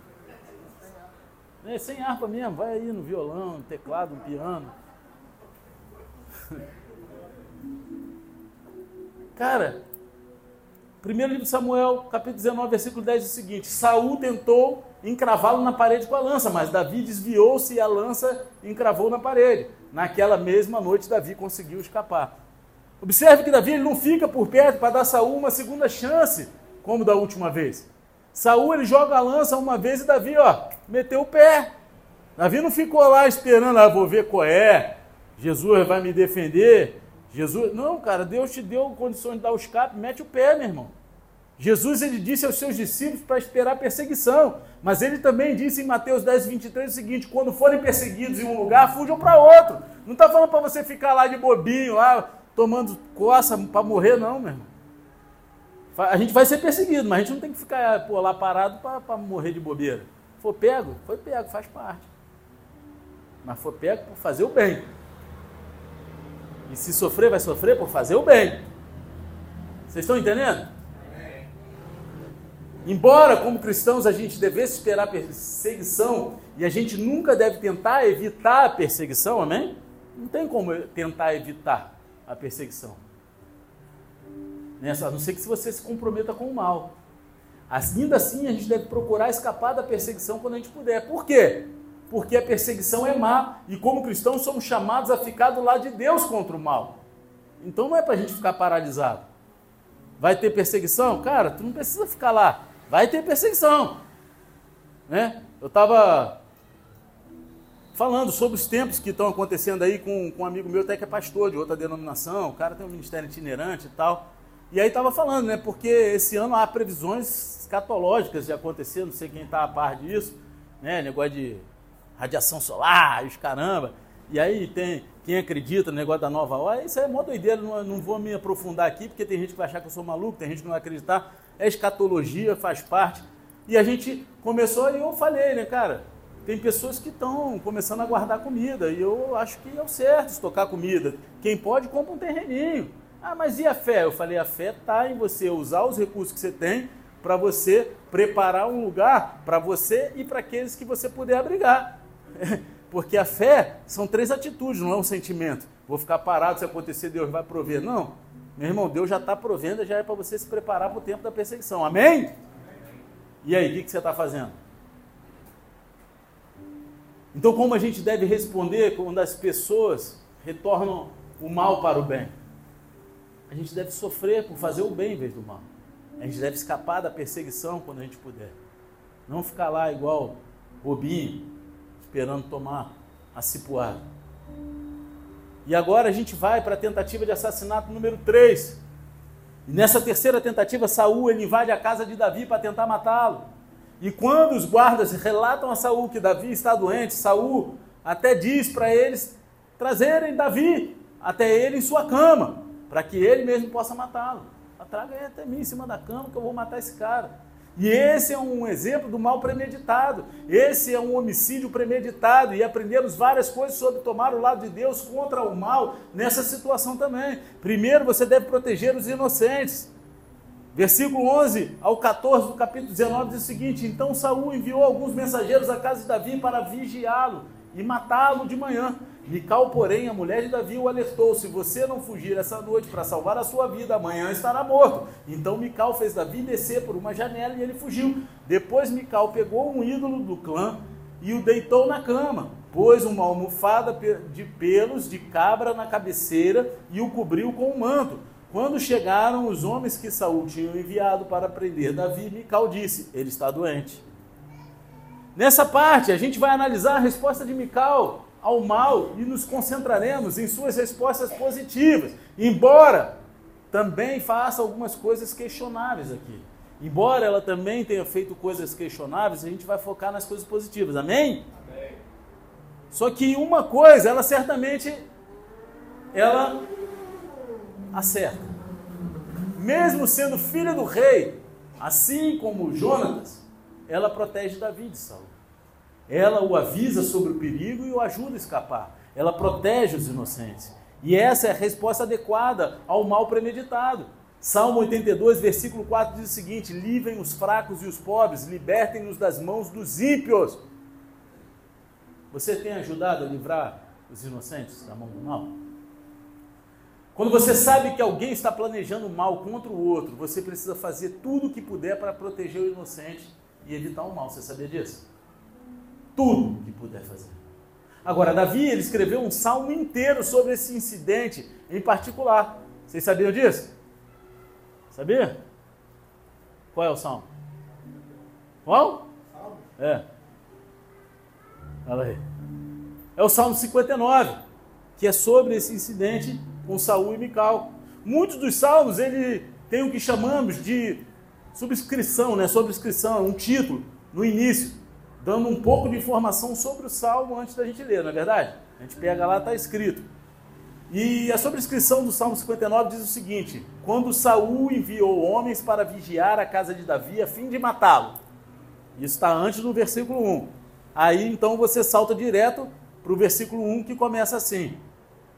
É, sem harpa mesmo, vai aí no violão, no teclado, no piano. Cara, primeiro livro de Samuel, capítulo 19, versículo 10 diz o seguinte: Saul tentou encravá-lo na parede com a lança, mas Davi desviou-se e a lança encravou na parede. Naquela mesma noite, Davi conseguiu escapar. Observe que Davi ele não fica por perto para dar Saul uma segunda chance, como da última vez. Saul ele joga a lança uma vez e Davi, ó, meteu o pé. Davi não ficou lá esperando, ah, vou ver qual é. Jesus vai me defender. Jesus, não, cara, Deus te deu condições de dar o escape, mete o pé, meu irmão. Jesus ele disse aos seus discípulos para esperar perseguição, mas ele também disse em Mateus 10, 23 o seguinte: quando forem perseguidos em um lugar, fujam para outro. Não está falando para você ficar lá de bobinho, lá tomando coça para morrer, não, meu irmão. A gente vai ser perseguido, mas a gente não tem que ficar pô, lá parado para morrer de bobeira. For pego, foi pego, faz parte. Mas for pego por fazer o bem. E se sofrer, vai sofrer por fazer o bem. Vocês estão entendendo? Embora, como cristãos, a gente devesse esperar perseguição e a gente nunca deve tentar evitar a perseguição, amém? Não tem como tentar evitar a perseguição. Nessa, a não ser que você se comprometa com o mal. Ainda assim, a gente deve procurar escapar da perseguição quando a gente puder. Por quê? Porque a perseguição é má e, como cristãos, somos chamados a ficar do lado de Deus contra o mal. Então não é para a gente ficar paralisado. Vai ter perseguição? Cara, tu não precisa ficar lá vai ter perseguição. Né? Eu estava falando sobre os tempos que estão acontecendo aí com, com um amigo meu até que é pastor de outra denominação, o cara tem um ministério itinerante e tal. E aí estava falando, né? Porque esse ano há previsões escatológicas de acontecer, não sei quem está a par disso, né? Negócio de radiação solar, os caramba. E aí tem quem acredita no negócio da nova hora, isso é mó doideira, não, não vou me aprofundar aqui, porque tem gente que vai achar que eu sou maluco, tem gente que não vai acreditar é escatologia, faz parte. E a gente começou e eu falei, né, cara, tem pessoas que estão começando a guardar comida e eu acho que é o certo estocar comida. Quem pode, compra um terreninho. Ah, mas e a fé? Eu falei, a fé está em você usar os recursos que você tem para você preparar um lugar para você e para aqueles que você puder abrigar. Porque a fé são três atitudes, não é um sentimento. Vou ficar parado se acontecer, Deus vai prover. Não. Meu irmão, Deus já está provendo, já é para você se preparar para o tempo da perseguição. Amém? E aí, o que, que você está fazendo? Então, como a gente deve responder quando as pessoas retornam o mal para o bem? A gente deve sofrer por fazer o bem em vez do mal. A gente deve escapar da perseguição quando a gente puder. Não ficar lá igual bobinho, esperando tomar a cipuada. E agora a gente vai para a tentativa de assassinato número 3. E nessa terceira tentativa, Saul ele invade a casa de Davi para tentar matá-lo. E quando os guardas relatam a Saul que Davi está doente, Saul até diz para eles trazerem Davi até ele em sua cama, para que ele mesmo possa matá-lo. Traga ele até mim em cima da cama que eu vou matar esse cara. E esse é um exemplo do mal premeditado. Esse é um homicídio premeditado. E aprendemos várias coisas sobre tomar o lado de Deus contra o mal nessa situação também. Primeiro, você deve proteger os inocentes. Versículo 11 ao 14 do capítulo 19 diz o seguinte: Então Saul enviou alguns mensageiros à casa de Davi para vigiá-lo e matá-lo de manhã. Mical, porém, a mulher de Davi o alertou: se você não fugir essa noite para salvar a sua vida, amanhã estará morto. Então Mical fez Davi descer por uma janela e ele fugiu. Depois Mical pegou um ídolo do clã e o deitou na cama. pôs uma almofada de pelos de cabra na cabeceira e o cobriu com um manto. Quando chegaram os homens que Saul tinha enviado para prender Davi, Mical disse: Ele está doente. Nessa parte, a gente vai analisar a resposta de Mical ao mal e nos concentraremos em suas respostas positivas, embora também faça algumas coisas questionáveis aqui. Embora ela também tenha feito coisas questionáveis, a gente vai focar nas coisas positivas. Amém? Amém. Só que uma coisa, ela certamente ela acerta. Mesmo sendo filha do rei, assim como Jonatas, ela protege Davi de Saul. Ela o avisa sobre o perigo e o ajuda a escapar. Ela protege os inocentes. E essa é a resposta adequada ao mal premeditado. Salmo 82, versículo 4 diz o seguinte: Livrem os fracos e os pobres, libertem-nos das mãos dos ímpios. Você tem ajudado a livrar os inocentes da mão do mal? Quando você sabe que alguém está planejando mal contra o outro, você precisa fazer tudo o que puder para proteger o inocente e evitar o mal. Você sabia disso? Tudo que puder fazer. Agora, Davi ele escreveu um salmo inteiro sobre esse incidente em particular. Vocês sabiam disso? Sabia? Qual é o salmo? Qual? É. Olha aí. É o salmo 59, que é sobre esse incidente com Saul e Mical. Muitos dos salmos ele tem o que chamamos de subscrição, né? Sobrescrição, um título no início, dando um pouco de informação sobre o salmo antes da gente ler, não é verdade? A gente pega lá, está escrito. E a sobrescrição do Salmo 59 diz o seguinte: Quando Saul enviou homens para vigiar a casa de Davi a fim de matá-lo. Isso está antes do versículo 1. Aí então você salta direto para o versículo 1 que começa assim: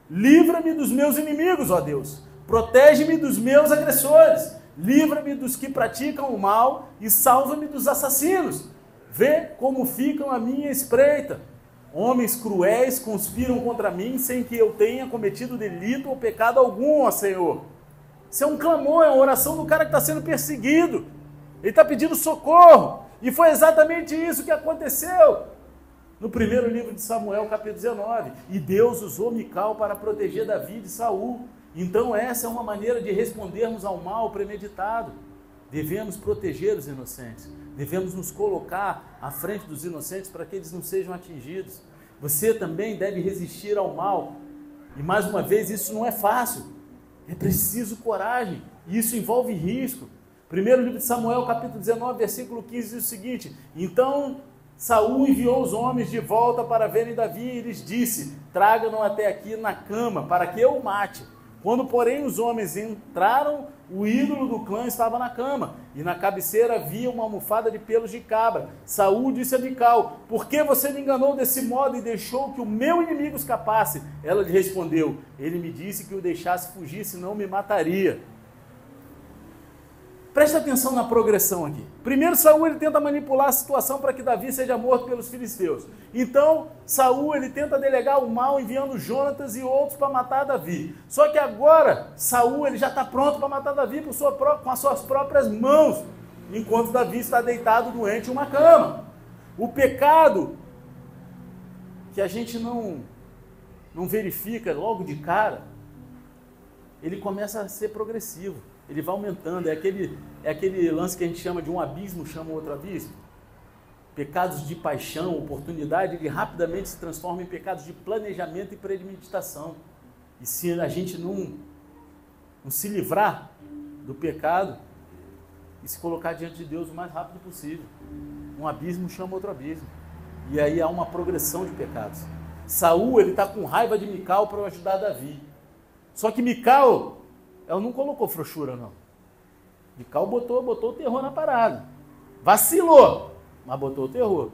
Livra-me dos meus inimigos, ó Deus. Protege-me dos meus agressores. Livra-me dos que praticam o mal e salva-me dos assassinos. Vê como ficam a minha espreita Homens cruéis conspiram contra mim sem que eu tenha cometido delito ou pecado algum, ó Senhor. Isso é um clamor, é uma oração do cara que está sendo perseguido. Ele está pedindo socorro. E foi exatamente isso que aconteceu no primeiro livro de Samuel, capítulo 19. E Deus usou Mical para proteger Davi de Saul. Então, essa é uma maneira de respondermos ao mal premeditado. Devemos proteger os inocentes. Devemos nos colocar à frente dos inocentes para que eles não sejam atingidos. Você também deve resistir ao mal. E mais uma vez, isso não é fácil. É preciso coragem. E isso envolve risco. Primeiro livro de Samuel, capítulo 19, versículo 15 diz o seguinte: Então Saul enviou os homens de volta para verem Davi e lhes disse: Traga-no até aqui na cama, para que eu o mate. Quando, porém, os homens entraram, o ídolo do clã estava na cama, e na cabeceira havia uma almofada de pelos de cabra. Saúl disse a Mical: Por que você me enganou desse modo e deixou que o meu inimigo escapasse? Ela lhe respondeu: Ele me disse que o deixasse fugir, senão me mataria. Preste atenção na progressão aqui. Primeiro, Saul ele tenta manipular a situação para que Davi seja morto pelos filisteus. Então, Saul ele tenta delegar o mal enviando Jonatas e outros para matar Davi. Só que agora, Saul ele já está pronto para matar Davi com, sua, com as suas próprias mãos, enquanto Davi está deitado doente em uma cama. O pecado que a gente não não verifica logo de cara, ele começa a ser progressivo ele vai aumentando. É aquele, é aquele lance que a gente chama de um abismo, chama outro abismo. Pecados de paixão, oportunidade, ele rapidamente se transforma em pecados de planejamento e premeditação. E se a gente não, não se livrar do pecado e se colocar diante de Deus o mais rápido possível, um abismo chama outro abismo. E aí há uma progressão de pecados. Saul ele está com raiva de Mical para ajudar Davi. Só que Mical ela não colocou frouxura, não. Mical botou, botou o terror na parada. Vacilou, mas botou o terror.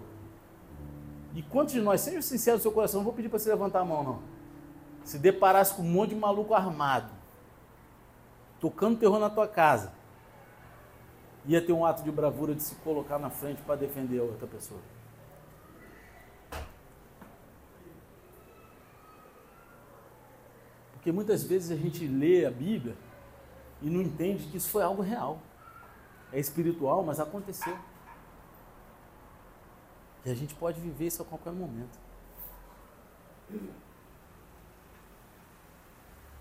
E quantos de nós, seja sincero no seu coração, não vou pedir para você levantar a mão, não. Se deparasse com um monte de maluco armado, tocando terror na tua casa, ia ter um ato de bravura de se colocar na frente para defender a outra pessoa. Porque muitas vezes a gente lê a Bíblia e não entende que isso foi algo real. É espiritual, mas aconteceu. E a gente pode viver isso a qualquer momento.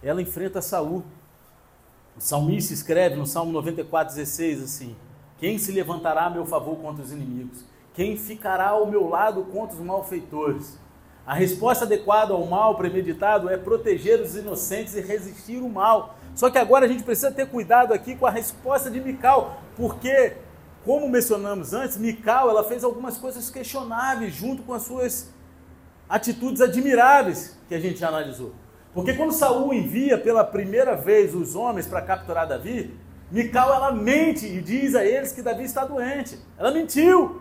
ela enfrenta Saul. O salmista escreve no Salmo 94, 16 assim: Quem se levantará a meu favor contra os inimigos? Quem ficará ao meu lado contra os malfeitores? A resposta adequada ao mal premeditado é proteger os inocentes e resistir o mal. Só que agora a gente precisa ter cuidado aqui com a resposta de Mical, porque, como mencionamos antes, Mical ela fez algumas coisas questionáveis junto com as suas atitudes admiráveis que a gente já analisou. Porque quando Saul envia pela primeira vez os homens para capturar Davi, Mical ela mente e diz a eles que Davi está doente. Ela mentiu.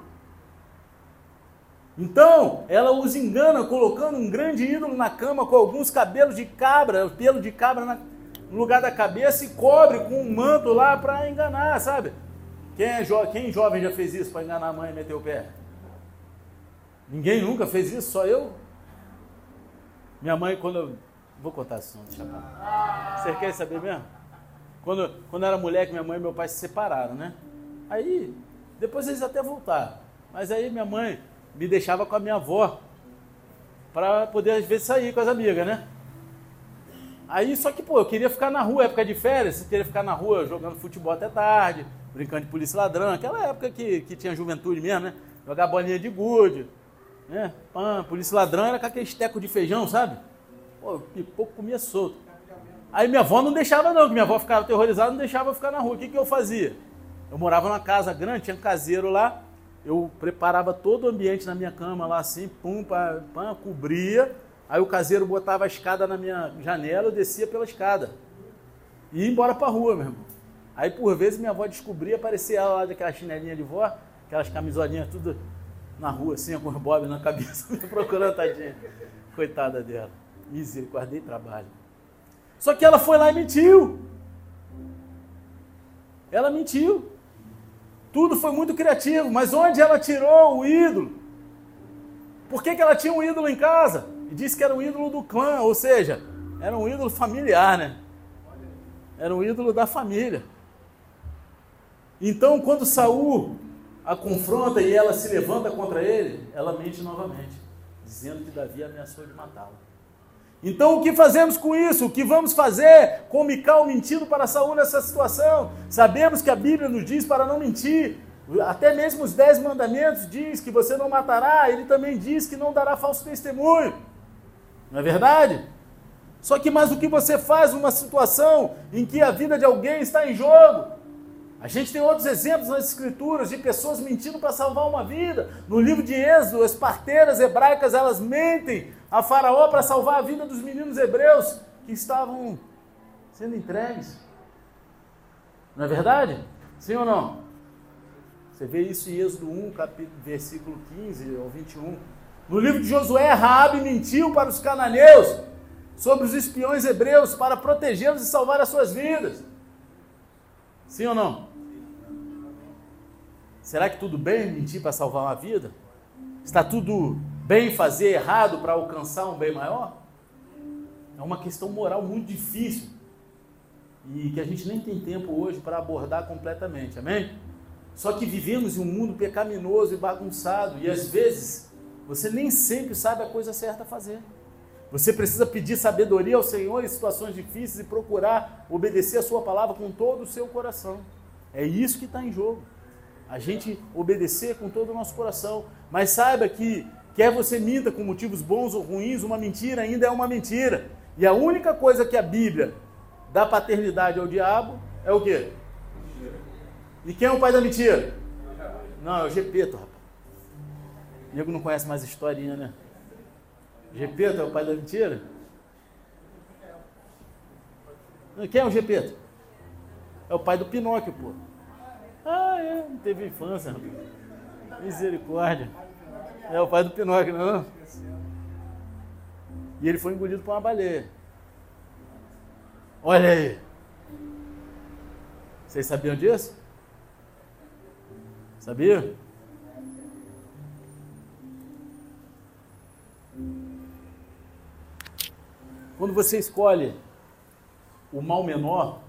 Então, ela os engana colocando um grande ídolo na cama com alguns cabelos de cabra, pelo de cabra na, no lugar da cabeça e cobre com um manto lá para enganar, sabe? Quem, é jo quem jovem já fez isso para enganar a mãe e meter o pé? Ninguém nunca fez isso, só eu. Minha mãe, quando eu. Vou contar isso, não, Você quer saber mesmo? Quando, quando eu era moleque, minha mãe e meu pai se separaram, né? Aí, depois eles até voltaram. Mas aí minha mãe me deixava com a minha avó para poder às vezes sair com as amigas, né? Aí só que, pô, eu queria ficar na rua, época de férias, eu queria ficar na rua jogando futebol até tarde, brincando de polícia ladrão, aquela época que, que tinha juventude mesmo, né? Jogar bolinha de gude, né? Pã, polícia ladrão era com aquele esteco de feijão, sabe? Pô, pouco comia solto. Aí minha avó não deixava não, que minha avó ficava aterrorizada, não deixava eu ficar na rua. O que, que eu fazia? Eu morava numa casa grande, tinha um caseiro lá, eu preparava todo o ambiente na minha cama lá assim, pum, pá, pá, cobria. Aí o caseiro botava a escada na minha janela, eu descia pela escada. E ia embora pra rua, meu irmão. Aí por vezes minha avó descobria, aparecia ela lá daquela chinelinha de vó, aquelas camisolinhas tudo na rua assim, com os bob na cabeça, me procurando, tadinha. Coitada dela. Misericórdia, trabalho. Só que ela foi lá e mentiu. Ela mentiu. Tudo foi muito criativo, mas onde ela tirou o ídolo? Por que, que ela tinha um ídolo em casa? E disse que era um ídolo do clã, ou seja, era um ídolo familiar, né? Era um ídolo da família. Então, quando Saul a confronta e ela se levanta contra ele, ela mente novamente, dizendo que Davi ameaçou de matá-lo. Então o que fazemos com isso? O que vamos fazer com Mical mentindo para Saul nessa situação? Sabemos que a Bíblia nos diz para não mentir. Até mesmo os dez mandamentos diz que você não matará. Ele também diz que não dará falso testemunho. Não é verdade? Só que mais o que você faz numa situação em que a vida de alguém está em jogo? A gente tem outros exemplos nas escrituras de pessoas mentindo para salvar uma vida. No livro de Êxodo, as parteiras hebraicas, elas mentem a Faraó para salvar a vida dos meninos hebreus que estavam sendo entregues. Não é verdade? Sim ou não? Você vê isso em Êxodo 1, capítulo, versículo 15 ao 21. No livro de Josué, Raabe mentiu para os cananeus sobre os espiões hebreus para protegê-los e salvar as suas vidas. Sim ou não? Será que tudo bem mentir para salvar uma vida? Está tudo bem fazer errado para alcançar um bem maior? É uma questão moral muito difícil e que a gente nem tem tempo hoje para abordar completamente, amém? Só que vivemos em um mundo pecaminoso e bagunçado e às vezes você nem sempre sabe a coisa certa a fazer. Você precisa pedir sabedoria ao Senhor em situações difíceis e procurar obedecer a Sua palavra com todo o seu coração. É isso que está em jogo. A gente obedecer com todo o nosso coração. Mas saiba que, quer você minta com motivos bons ou ruins, uma mentira ainda é uma mentira. E a única coisa que a Bíblia dá paternidade ao diabo é o quê? E quem é o pai da mentira? Não, é o Gepeto, rapaz. O nego não conhece mais historinha, né? Gepeto é o pai da mentira? Quem é o Gepeto? É o pai do Pinóquio, pô. Ah, é, não teve infância. Misericórdia. É o pai do Pinóquio, não? É? E ele foi engolido por uma baleia. Olha aí. Vocês sabiam disso? Sabia? Quando você escolhe o mal menor,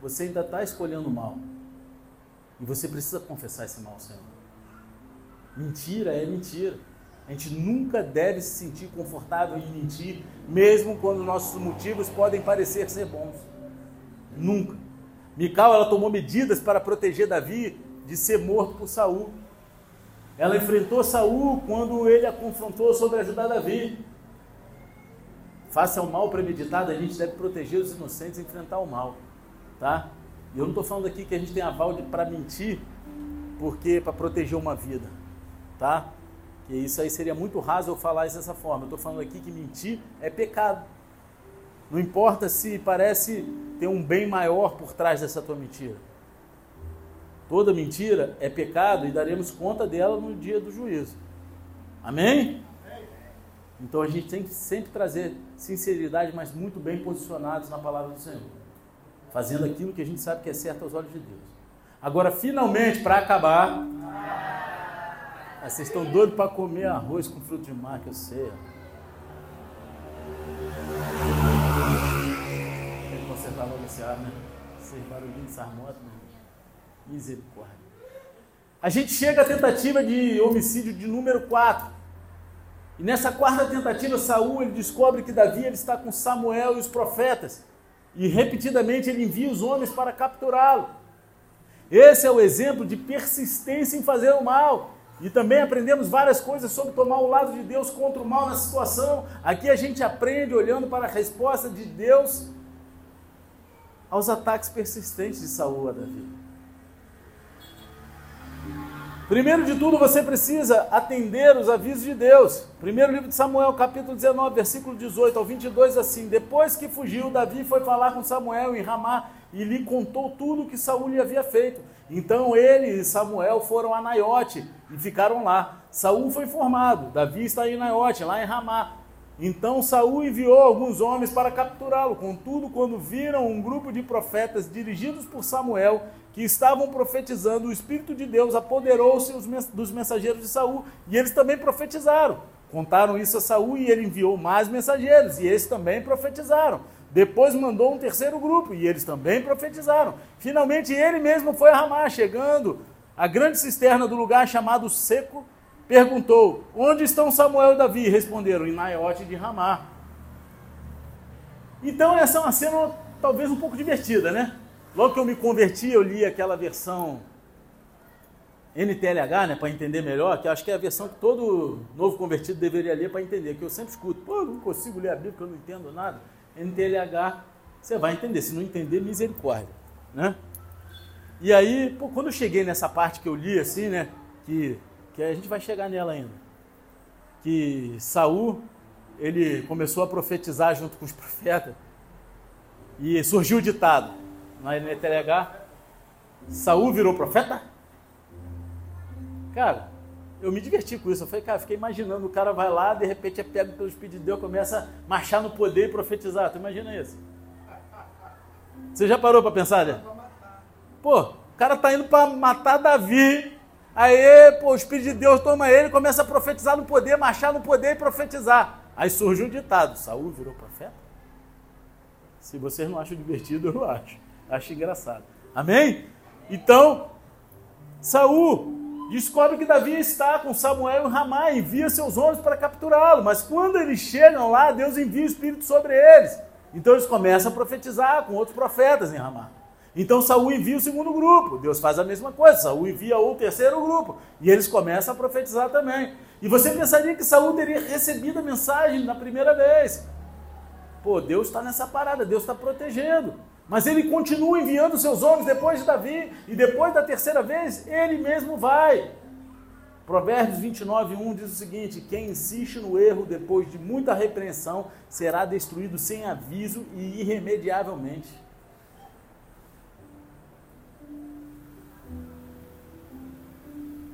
você ainda está escolhendo o mal. E você precisa confessar esse mal, Senhor. Mentira é mentira. A gente nunca deve se sentir confortável em mentir, mesmo quando nossos motivos podem parecer ser bons. Nunca. Mical ela tomou medidas para proteger Davi de ser morto por Saul. Ela enfrentou Saul quando ele a confrontou sobre ajudar Davi. Faça o mal premeditado, a gente deve proteger os inocentes e enfrentar o mal, tá? E eu não estou falando aqui que a gente tem aval para mentir, porque para proteger uma vida, tá? Que isso aí seria muito raso eu falar isso dessa forma. Eu estou falando aqui que mentir é pecado. Não importa se parece ter um bem maior por trás dessa tua mentira. Toda mentira é pecado e daremos conta dela no dia do juízo. Amém? Então a gente tem que sempre trazer sinceridade, mas muito bem posicionados na palavra do Senhor. Fazendo aquilo que a gente sabe que é certo aos olhos de Deus. Agora, finalmente, para acabar, vocês estão doidos para comer arroz com fruto de mar, que eu sei. Tem que consertar logo esse ar, né? Esse barulhinho dessa moto, né? Misericórdia. A gente chega à tentativa de homicídio de número 4. E nessa quarta tentativa, Saul ele descobre que Davi ele está com Samuel e os profetas. E repetidamente ele envia os homens para capturá-lo. Esse é o exemplo de persistência em fazer o mal. E também aprendemos várias coisas sobre tomar o lado de Deus contra o mal na situação. Aqui a gente aprende olhando para a resposta de Deus aos ataques persistentes de Saul a Davi. Primeiro de tudo, você precisa atender os avisos de Deus. Primeiro livro de Samuel, capítulo 19, versículo 18 ao 22, assim: Depois que fugiu, Davi foi falar com Samuel em Ramá e lhe contou tudo o que Saul lhe havia feito. Então ele e Samuel foram a Naiote e ficaram lá. Saul foi informado, Davi está em Naiote, lá em Ramá. Então Saul enviou alguns homens para capturá-lo. Contudo, quando viram um grupo de profetas dirigidos por Samuel, que estavam profetizando, o Espírito de Deus apoderou-se dos mensageiros de Saul, e eles também profetizaram. Contaram isso a Saul e ele enviou mais mensageiros, e eles também profetizaram. Depois mandou um terceiro grupo e eles também profetizaram. Finalmente ele mesmo foi a Ramá, chegando à grande cisterna do lugar chamado Seco, perguntou: Onde estão Samuel e Davi? Responderam: Em Naiote de Ramá. Então essa é uma cena talvez um pouco divertida, né? Logo que eu me converti, eu li aquela versão NTLH, né, para entender melhor, que acho que é a versão que todo novo convertido deveria ler para entender, que eu sempre escuto. Pô, eu não consigo ler a Bíblia porque eu não entendo nada. NTLH, você vai entender. Se não entender, misericórdia. Né? E aí, pô, quando eu cheguei nessa parte que eu li, assim, né? Que, que a gente vai chegar nela ainda. Que Saul, ele começou a profetizar junto com os profetas. E surgiu o ditado na NTLH. Saul virou profeta? Cara, eu me diverti com isso. Eu falei, cara, fiquei imaginando, o cara vai lá, de repente é pego pelo Espírito de Deus, começa a marchar no poder e profetizar. Tu imagina isso? Você já parou para pensar, né? Pô, o cara tá indo para matar Davi. Aí, pô, o Espírito de Deus toma ele, começa a profetizar no poder, marchar no poder e profetizar. Aí surge um ditado: Saul virou profeta? Se vocês não acham divertido, eu acho. Acho engraçado. Amém? Então, Saul descobre que Davi está com Samuel em Ramá e envia seus homens para capturá-lo. Mas quando eles chegam lá, Deus envia o Espírito sobre eles. Então eles começam a profetizar com outros profetas em Ramá. Então Saul envia o segundo grupo, Deus faz a mesma coisa, Saul envia o terceiro grupo, e eles começam a profetizar também. E você pensaria que Saul teria recebido a mensagem na primeira vez. Pô, Deus está nessa parada, Deus está protegendo. Mas ele continua enviando seus homens depois de Davi, e depois da terceira vez, ele mesmo vai. Provérbios 29, 1 diz o seguinte: Quem insiste no erro depois de muita repreensão será destruído sem aviso e irremediavelmente.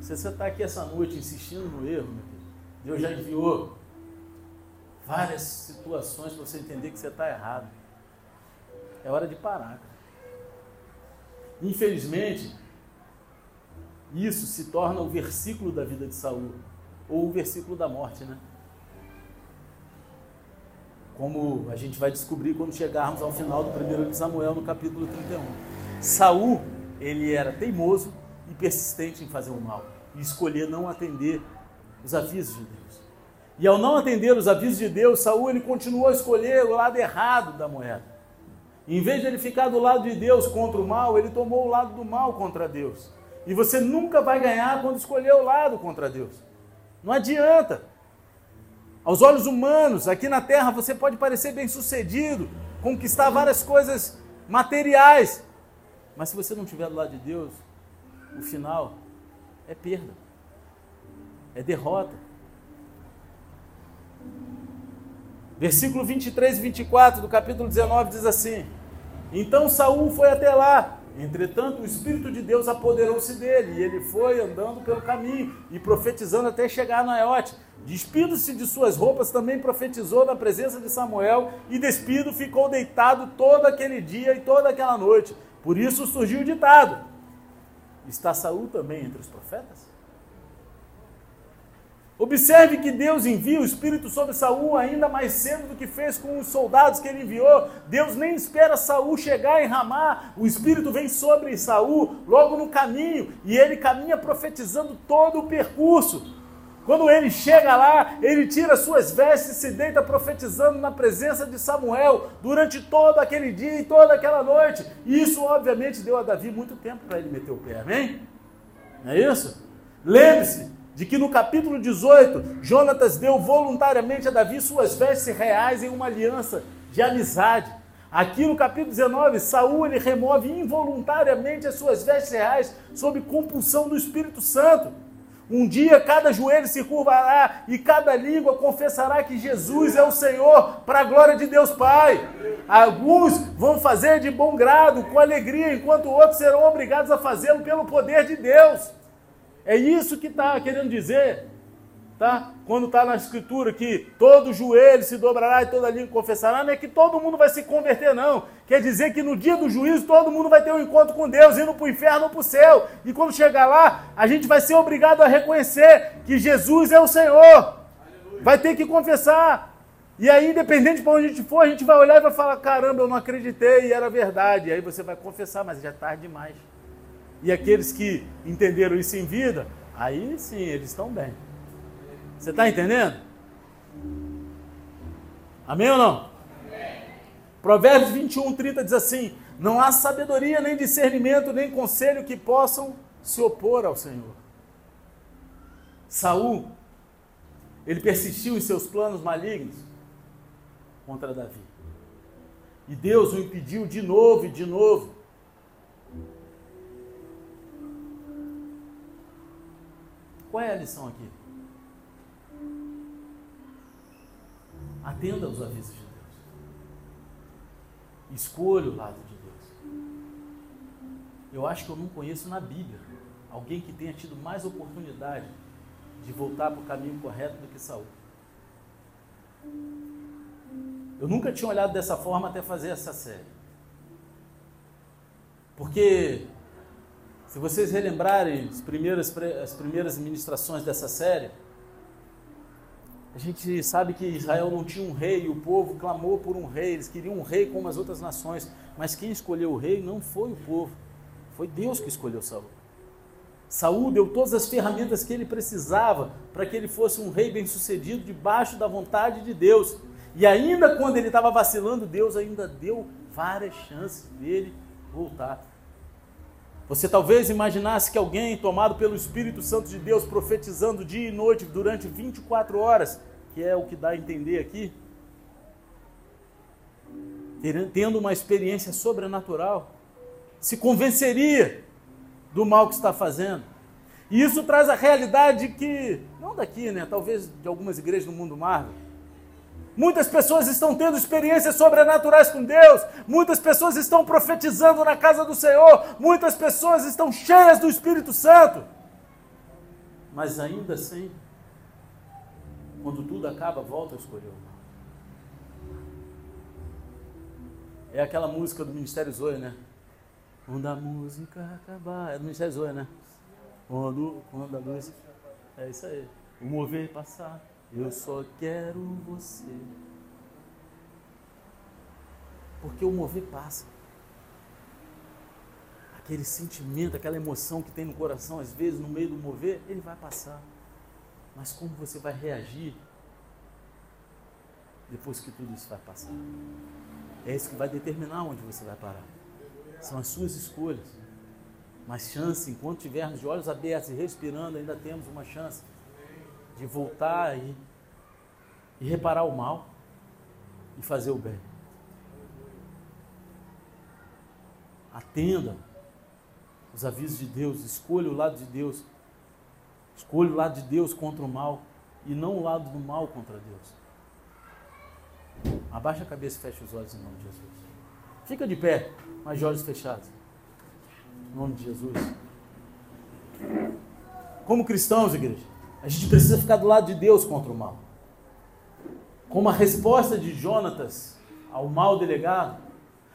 Se você está aqui essa noite insistindo no erro, Deus já enviou várias situações para você entender que você está errado. É hora de parar. Infelizmente, isso se torna o versículo da vida de Saul, ou o versículo da morte, né? Como a gente vai descobrir quando chegarmos ao final do primeiro de Samuel, no capítulo 31. Saul, ele era teimoso e persistente em fazer o mal, e escolher não atender os avisos de Deus. E ao não atender os avisos de Deus, Saul ele continuou a escolher o lado errado da moeda. Em vez de ele ficar do lado de Deus contra o mal, ele tomou o lado do mal contra Deus. E você nunca vai ganhar quando escolher o lado contra Deus. Não adianta. Aos olhos humanos, aqui na terra você pode parecer bem sucedido, conquistar várias coisas materiais, mas se você não estiver do lado de Deus, o final é perda, é derrota. Versículo 23 e 24 do capítulo 19 diz assim: Então Saul foi até lá. Entretanto, o Espírito de Deus apoderou-se dele, e ele foi andando pelo caminho e profetizando até chegar a Naiote. Despido-se de suas roupas, também profetizou na presença de Samuel, e despido ficou deitado todo aquele dia e toda aquela noite. Por isso surgiu o ditado: Está Saul também entre os profetas? Observe que Deus envia o Espírito sobre Saul ainda mais cedo do que fez com os soldados que ele enviou. Deus nem espera Saul chegar em Ramá. O Espírito vem sobre Saul logo no caminho e ele caminha profetizando todo o percurso. Quando ele chega lá, ele tira suas vestes e se deita profetizando na presença de Samuel durante todo aquele dia e toda aquela noite. E isso, obviamente, deu a Davi muito tempo para ele meter o pé, amém? Não é isso? Lembre-se de que no capítulo 18, Jonatas deu voluntariamente a Davi suas vestes reais em uma aliança de amizade. Aqui no capítulo 19, Saul ele remove involuntariamente as suas vestes reais sob compulsão do Espírito Santo. Um dia cada joelho se curvará e cada língua confessará que Jesus é o Senhor, para a glória de Deus Pai. Alguns vão fazer de bom grado, com alegria, enquanto outros serão obrigados a fazê-lo pelo poder de Deus. É isso que está querendo dizer tá? Quando está na escritura que todo joelho se dobrará e toda língua confessará, não é que todo mundo vai se converter, não. Quer dizer que no dia do juízo todo mundo vai ter um encontro com Deus, indo para o inferno ou para o céu. E quando chegar lá, a gente vai ser obrigado a reconhecer que Jesus é o Senhor. Vai ter que confessar. E aí, independente para onde a gente for, a gente vai olhar e vai falar: caramba, eu não acreditei e era verdade. E aí você vai confessar, mas já é tarde demais. E aqueles que entenderam isso em vida, aí sim, eles estão bem. Você está entendendo? Amém ou não? Provérbios 21, 30 diz assim: Não há sabedoria, nem discernimento, nem conselho que possam se opor ao Senhor. Saul, ele persistiu em seus planos malignos contra Davi. E Deus o impediu de novo e de novo. Qual é a lição aqui? Atenda aos avisos de Deus. Escolha o lado de Deus. Eu acho que eu não conheço na Bíblia alguém que tenha tido mais oportunidade de voltar para o caminho correto do que Saul. Eu nunca tinha olhado dessa forma até fazer essa série. Porque, se vocês relembrarem as primeiras, as primeiras ministrações dessa série, a gente sabe que Israel não tinha um rei e o povo clamou por um rei, eles queriam um rei como as outras nações, mas quem escolheu o rei não foi o povo, foi Deus que escolheu Saul. Saul deu todas as ferramentas que ele precisava para que ele fosse um rei bem-sucedido debaixo da vontade de Deus. E ainda quando ele estava vacilando, Deus ainda deu várias chances dele voltar. Você talvez imaginasse que alguém tomado pelo Espírito Santo de Deus, profetizando dia e noite durante 24 horas, que é o que dá a entender aqui, tendo uma experiência sobrenatural, se convenceria do mal que está fazendo. E isso traz a realidade que, não daqui, né? Talvez de algumas igrejas no mundo Marvel. Muitas pessoas estão tendo experiências sobrenaturais com Deus. Muitas pessoas estão profetizando na casa do Senhor. Muitas pessoas estão cheias do Espírito Santo. Mas ainda assim, quando tudo acaba, volta a escolher o mal. É aquela música do Ministério Zoe, né? Quando a música acabar. É do Ministério Zoe, né? Quando, quando a luz. É isso aí. O mover passar. Eu só quero você. Porque o mover passa. Aquele sentimento, aquela emoção que tem no coração, às vezes, no meio do mover, ele vai passar. Mas como você vai reagir depois que tudo isso vai passar. É isso que vai determinar onde você vai parar. São as suas escolhas. Mas chance, enquanto tivermos de olhos abertos e respirando, ainda temos uma chance de voltar e, e reparar o mal e fazer o bem. Atenda os avisos de Deus, escolha o lado de Deus. Escolha o lado de Deus contra o mal e não o lado do mal contra Deus. Abaixa a cabeça e fecha os olhos em nome de Jesus. Fica de pé, mas de olhos fechados. Em nome de Jesus. Como cristãos, igreja, a gente precisa ficar do lado de Deus contra o mal. Como a resposta de Jonatas ao mal delegado,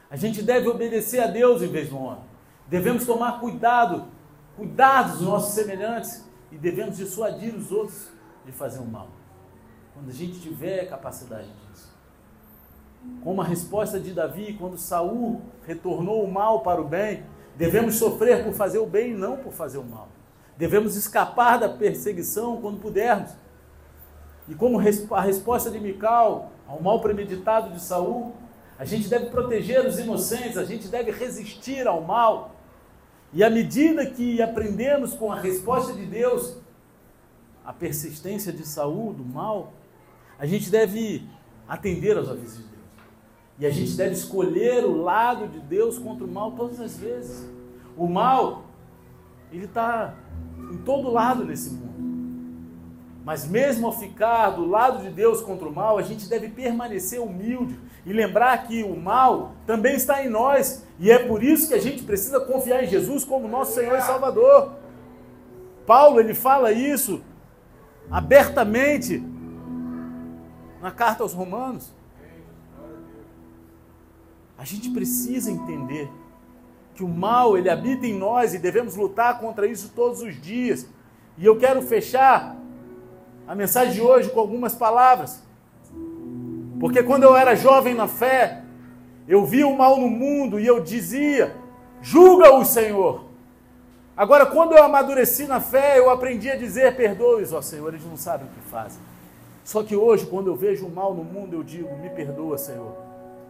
a gente deve obedecer a Deus em vez do homem. Devemos tomar cuidado, cuidado dos nossos semelhantes e devemos dissuadir os outros de fazer o mal. Quando a gente tiver capacidade disso. Como a resposta de Davi, quando Saul retornou o mal para o bem, devemos sofrer por fazer o bem e não por fazer o mal. Devemos escapar da perseguição quando pudermos. E como a resposta de Mical ao mal premeditado de Saul, a gente deve proteger os inocentes, a gente deve resistir ao mal. E à medida que aprendemos com a resposta de Deus, a persistência de Saul, do mal, a gente deve atender aos avisos de Deus. E a gente deve escolher o lado de Deus contra o mal todas as vezes. O mal, ele está em todo lado nesse mundo. Mas mesmo ao ficar do lado de Deus contra o mal, a gente deve permanecer humilde e lembrar que o mal também está em nós. E é por isso que a gente precisa confiar em Jesus como nosso Senhor e Salvador. Paulo, ele fala isso abertamente na carta aos Romanos. A gente precisa entender que o mal ele habita em nós e devemos lutar contra isso todos os dias. E eu quero fechar a mensagem de hoje com algumas palavras. Porque quando eu era jovem na fé, eu via o mal no mundo e eu dizia: julga-o, Senhor. Agora, quando eu amadureci na fé, eu aprendi a dizer: perdoe-os, ó Senhor, eles não sabem o que fazem. Só que hoje, quando eu vejo o mal no mundo, eu digo: me perdoa, Senhor.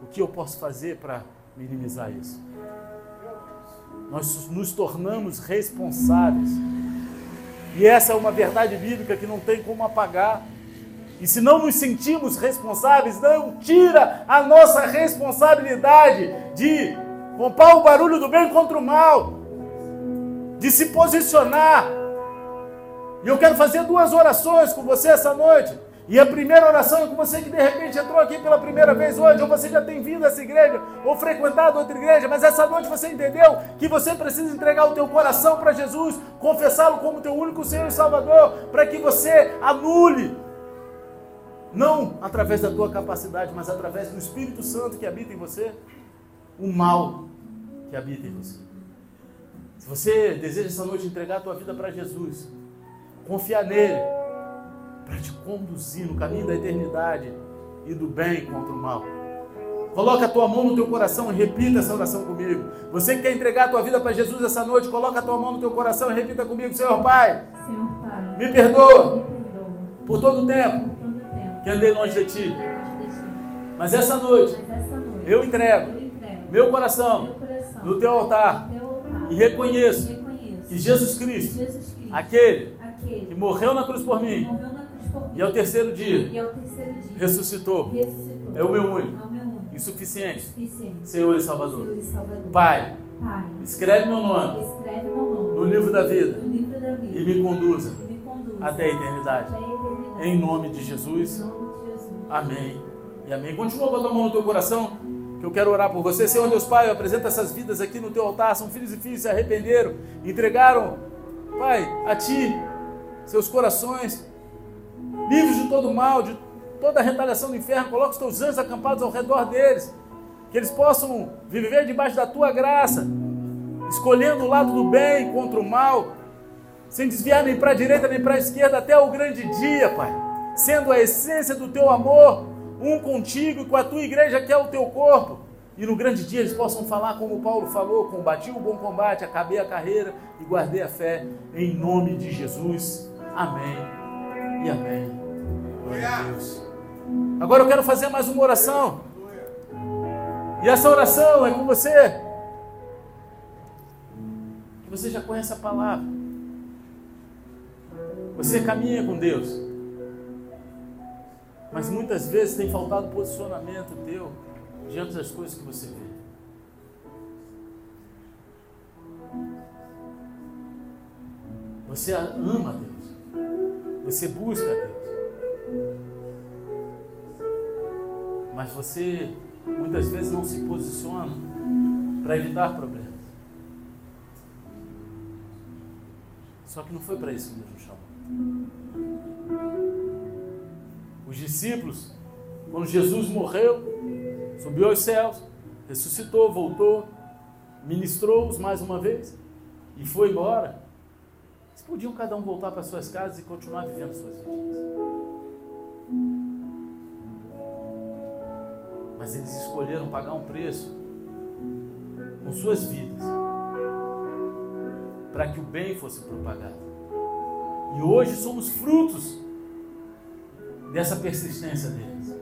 O que eu posso fazer para minimizar isso? Nós nos tornamos responsáveis. E essa é uma verdade bíblica que não tem como apagar. E se não nos sentimos responsáveis, não tira a nossa responsabilidade de comprar o barulho do bem contra o mal, de se posicionar. E eu quero fazer duas orações com você essa noite. E a primeira oração é com você que de repente entrou aqui pela primeira vez hoje, ou você já tem vindo a essa igreja, ou frequentado outra igreja, mas essa noite você entendeu que você precisa entregar o teu coração para Jesus, confessá-lo como teu único Senhor e Salvador, para que você anule, não através da tua capacidade, mas através do Espírito Santo que habita em você, o mal que habita em você. Se você deseja essa noite entregar a tua vida para Jesus, confiar nele, para te conduzir no caminho da eternidade e do bem contra o mal. Coloca a tua mão no teu coração e repita essa oração comigo. Você que quer entregar a tua vida para Jesus essa noite, coloca a tua mão no teu coração e repita comigo, Senhor Pai. Senhor Pai me, perdoa me perdoa por todo o tempo, todo tempo que andei longe de ti. Mas essa noite, Mas essa noite eu, entrego eu entrego meu coração, meu coração no teu altar, teu altar e reconheço, reconheço que Jesus Cristo, Jesus Cristo aquele, aquele que morreu na cruz por mim, e ao terceiro dia, e ao terceiro dia ressuscitou. ressuscitou. É o meu único, é o meu único. Insuficiente. Senhor e Salvador. Senhor e Salvador. Pai, Pai, escreve meu nome, escreve meu nome no, livro da vida, no livro da vida e me conduza, me conduza até, a eternidade. até a eternidade. Em nome de Jesus. Em nome de Jesus. Amém. E amém. Continua botando a mão no teu coração que eu quero orar por você. Senhor Deus Pai, eu apresento essas vidas aqui no teu altar. São filhos e filhas se arrependeram, entregaram, Pai, a Ti, seus corações livres de todo mal, de toda a retaliação do inferno, coloca os teus anjos acampados ao redor deles, que eles possam viver debaixo da tua graça, escolhendo o lado do bem contra o mal, sem desviar nem para a direita nem para a esquerda, até o grande dia, Pai, sendo a essência do teu amor, um contigo e com a tua igreja que é o teu corpo. E no grande dia eles possam falar como Paulo falou: combati o bom combate, acabei a carreira e guardei a fé, em nome de Jesus. Amém e amém. Glória a Deus. Agora eu quero fazer mais uma oração. E essa oração é com você. Que você já conhece a palavra. Você caminha com Deus. Mas muitas vezes tem faltado posicionamento teu diante das coisas que você vê. Você ama Deus. Você busca Deus. Mas você muitas vezes não se posiciona para evitar problemas. Só que não foi para isso que Deus nos chamou. Os discípulos, quando Jesus morreu, subiu aos céus, ressuscitou, voltou, ministrou-os mais uma vez e foi embora. Eles podiam cada um voltar para suas casas e continuar vivendo suas vidas. Mas eles escolheram pagar um preço com suas vidas para que o bem fosse propagado. E hoje somos frutos dessa persistência deles.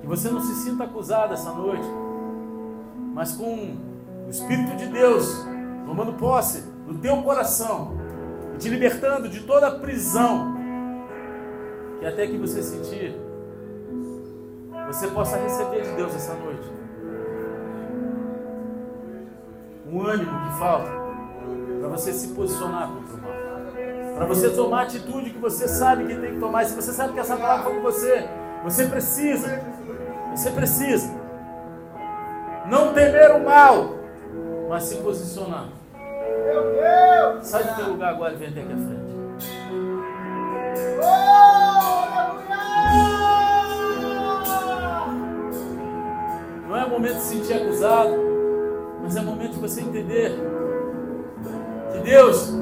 Que você não se sinta acusado essa noite, mas com Espírito de Deus tomando posse do teu coração e te libertando de toda a prisão que até que você sentir, você possa receber de Deus essa noite um ânimo que falta para você se posicionar contra o mal, para você tomar a atitude que você sabe que tem que tomar. Se você sabe que essa palavra foi com você, você precisa, você precisa não temer o mal, mas se posicionar. Sai do teu lugar agora e vem até aqui à frente. Não é momento de se sentir acusado, mas é momento de você entender que Deus,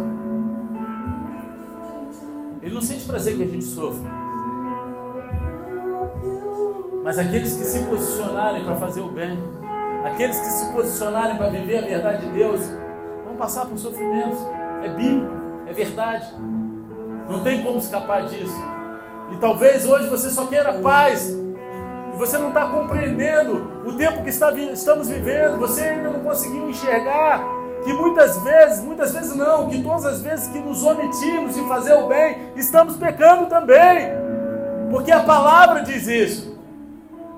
Ele não sente prazer que a gente sofra. Mas aqueles que se posicionarem para fazer o bem, aqueles que se posicionarem para viver a verdade de Deus, vão passar por sofrimentos. É bíblico, é verdade. Não tem como escapar disso. E talvez hoje você só queira paz. Você não está compreendendo o tempo que está, estamos vivendo. Você ainda não conseguiu enxergar que muitas vezes, muitas vezes não, que todas as vezes que nos omitimos de fazer o bem, estamos pecando também. Porque a palavra diz isso.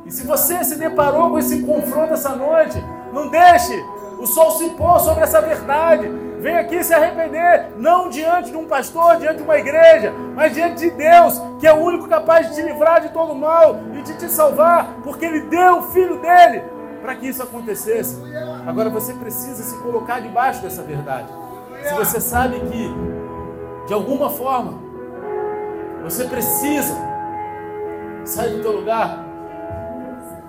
E se você se deparou com esse confronto essa noite, não deixe o sol se pôr sobre essa verdade. Vem aqui se arrepender, não diante de um pastor, diante de uma igreja, mas diante de Deus, que é o único capaz de te livrar de todo mal e de te salvar, porque Ele deu o Filho dele para que isso acontecesse. Agora você precisa se colocar debaixo dessa verdade. Se você sabe que, de alguma forma, você precisa sair do teu lugar,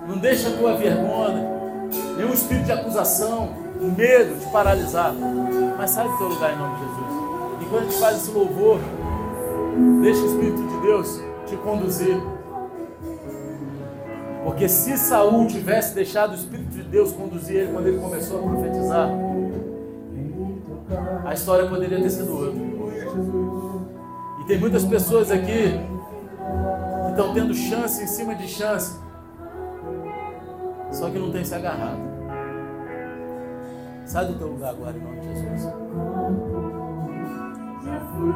não deixa a tua vergonha, nenhum espírito de acusação, medo te paralisar. Mas sai do teu lugar em nome de Jesus. E quando a gente faz esse louvor, deixa o Espírito de Deus te conduzir. Porque se Saul tivesse deixado o Espírito de Deus conduzir ele quando ele começou a profetizar, a história poderia ter sido outra. E tem muitas pessoas aqui que estão tendo chance em cima de chance, só que não tem se agarrado. Sai do teu lugar agora em nome de Jesus. Já fui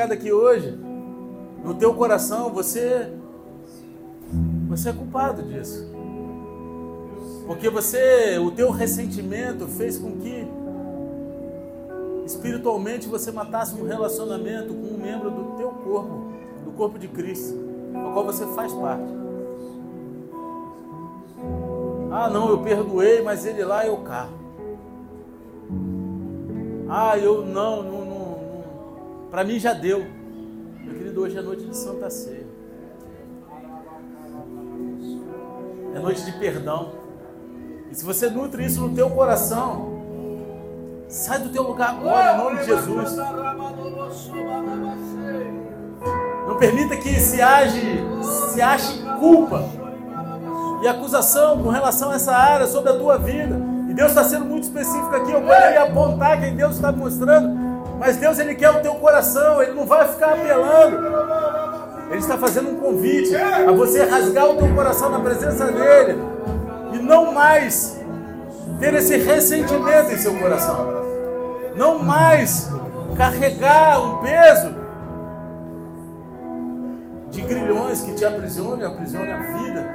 pregado aqui hoje, no teu coração você você é culpado disso. Porque você, o teu ressentimento fez com que espiritualmente você matasse um relacionamento com um membro do teu corpo, do corpo de Cristo, ao qual você faz parte. Ah, não, eu perdoei, mas ele lá eu cá. Ah, eu não, não. Para mim já deu. Meu querido, hoje é noite de Santa Ceia. É noite de perdão. E se você nutre isso no teu coração, sai do teu lugar agora, em nome de Jesus. Não permita que se age, se ache culpa e acusação com relação a essa área sobre a tua vida. E Deus está sendo muito específico aqui. Eu poderia apontar quem Deus está mostrando, mas Deus ele quer o teu coração. Ele não vai ficar apelando. Ele está fazendo um convite a você rasgar o teu coração na presença dele e não mais ter esse ressentimento em seu coração. Não mais carregar um peso de grilhões que te aprisione, aprisione a vida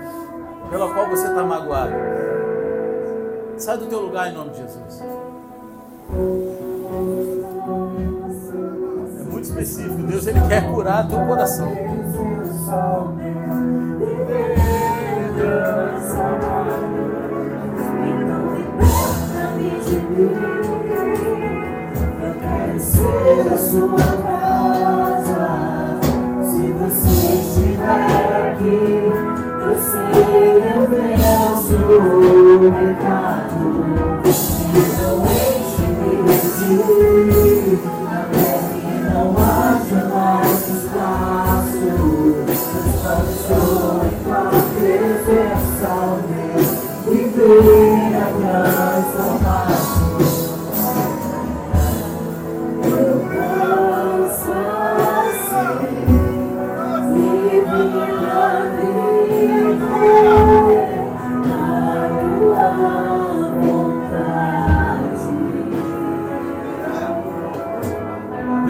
pela qual você está magoado. Sai do teu lugar em nome de Jesus. Muito específico. Deus ele quer curar teu coração. Sua casa. Se você estiver aqui, eu sei, eu pecado.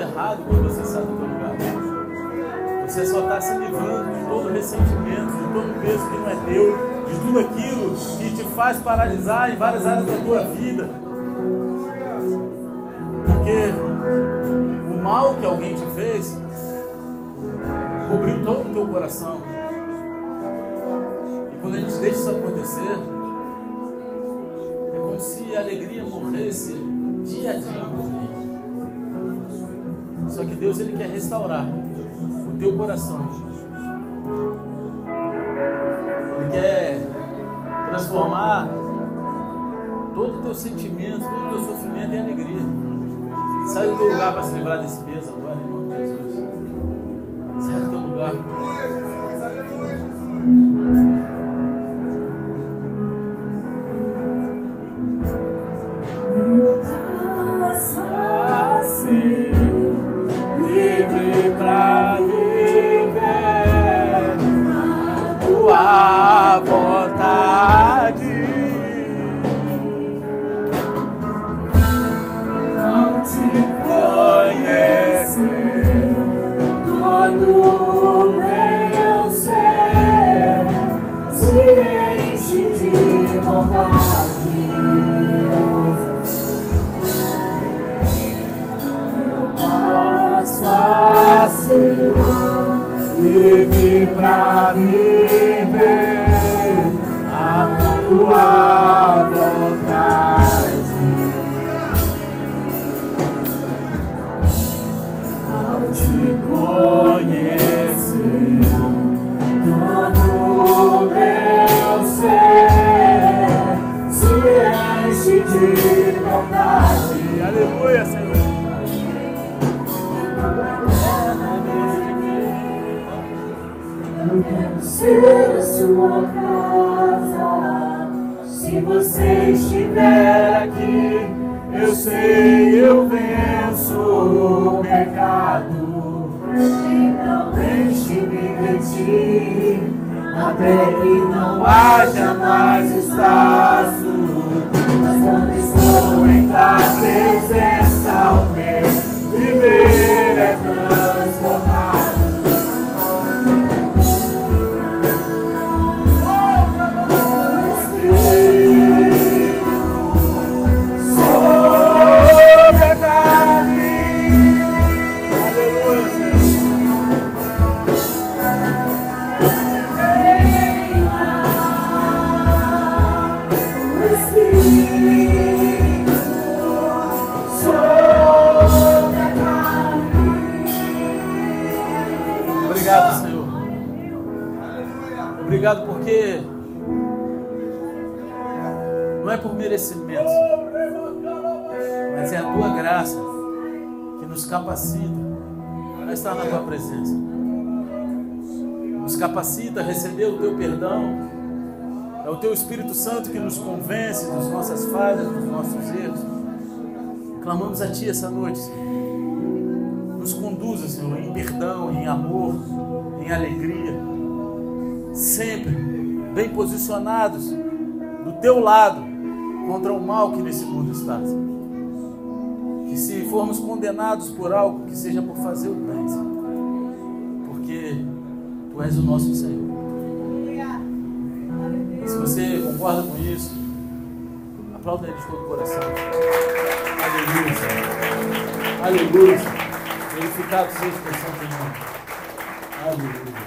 errado quando você sai do teu lugar. Você só está se livrando de todo ressentimento, de todo peso que não é teu, de tudo aquilo que te faz paralisar em várias áreas da tua vida. Porque mal que alguém te fez cobriu todo o teu coração. E quando a gente deixa isso acontecer, é como se a alegria morresse dia a dia Só que Deus ele quer restaurar o teu coração. Ele quer transformar todo o teu sentimento, todo o teu sofrimento em alegria. Sai do teu lugar para se livrar desse peso agora, de Jesus. Sai do teu lugar. Se você estiver aqui, eu sei, eu venço o pecado. Então deixe-me de ti, até que não haja mais espaço. Mas quando estou em tua presença, o meu viver capacita a estar na tua presença. Nos capacita a receber o teu perdão. É o teu Espírito Santo que nos convence das nossas falhas, dos nossos erros. Clamamos a ti essa noite, Senhor. Nos conduza, Senhor, em perdão, em amor, em alegria. Sempre bem posicionados do teu lado contra o mal que nesse mundo está. Senhor. Que se formos condenados por algo, que seja por fazer o bem, Senhor. Porque tu és o nosso Senhor. Se você concorda com isso, aplauda ele de todo o coração. Aleluia, Senhor. Aleluia. Senhor. Glorificado seja o nome. Aleluia.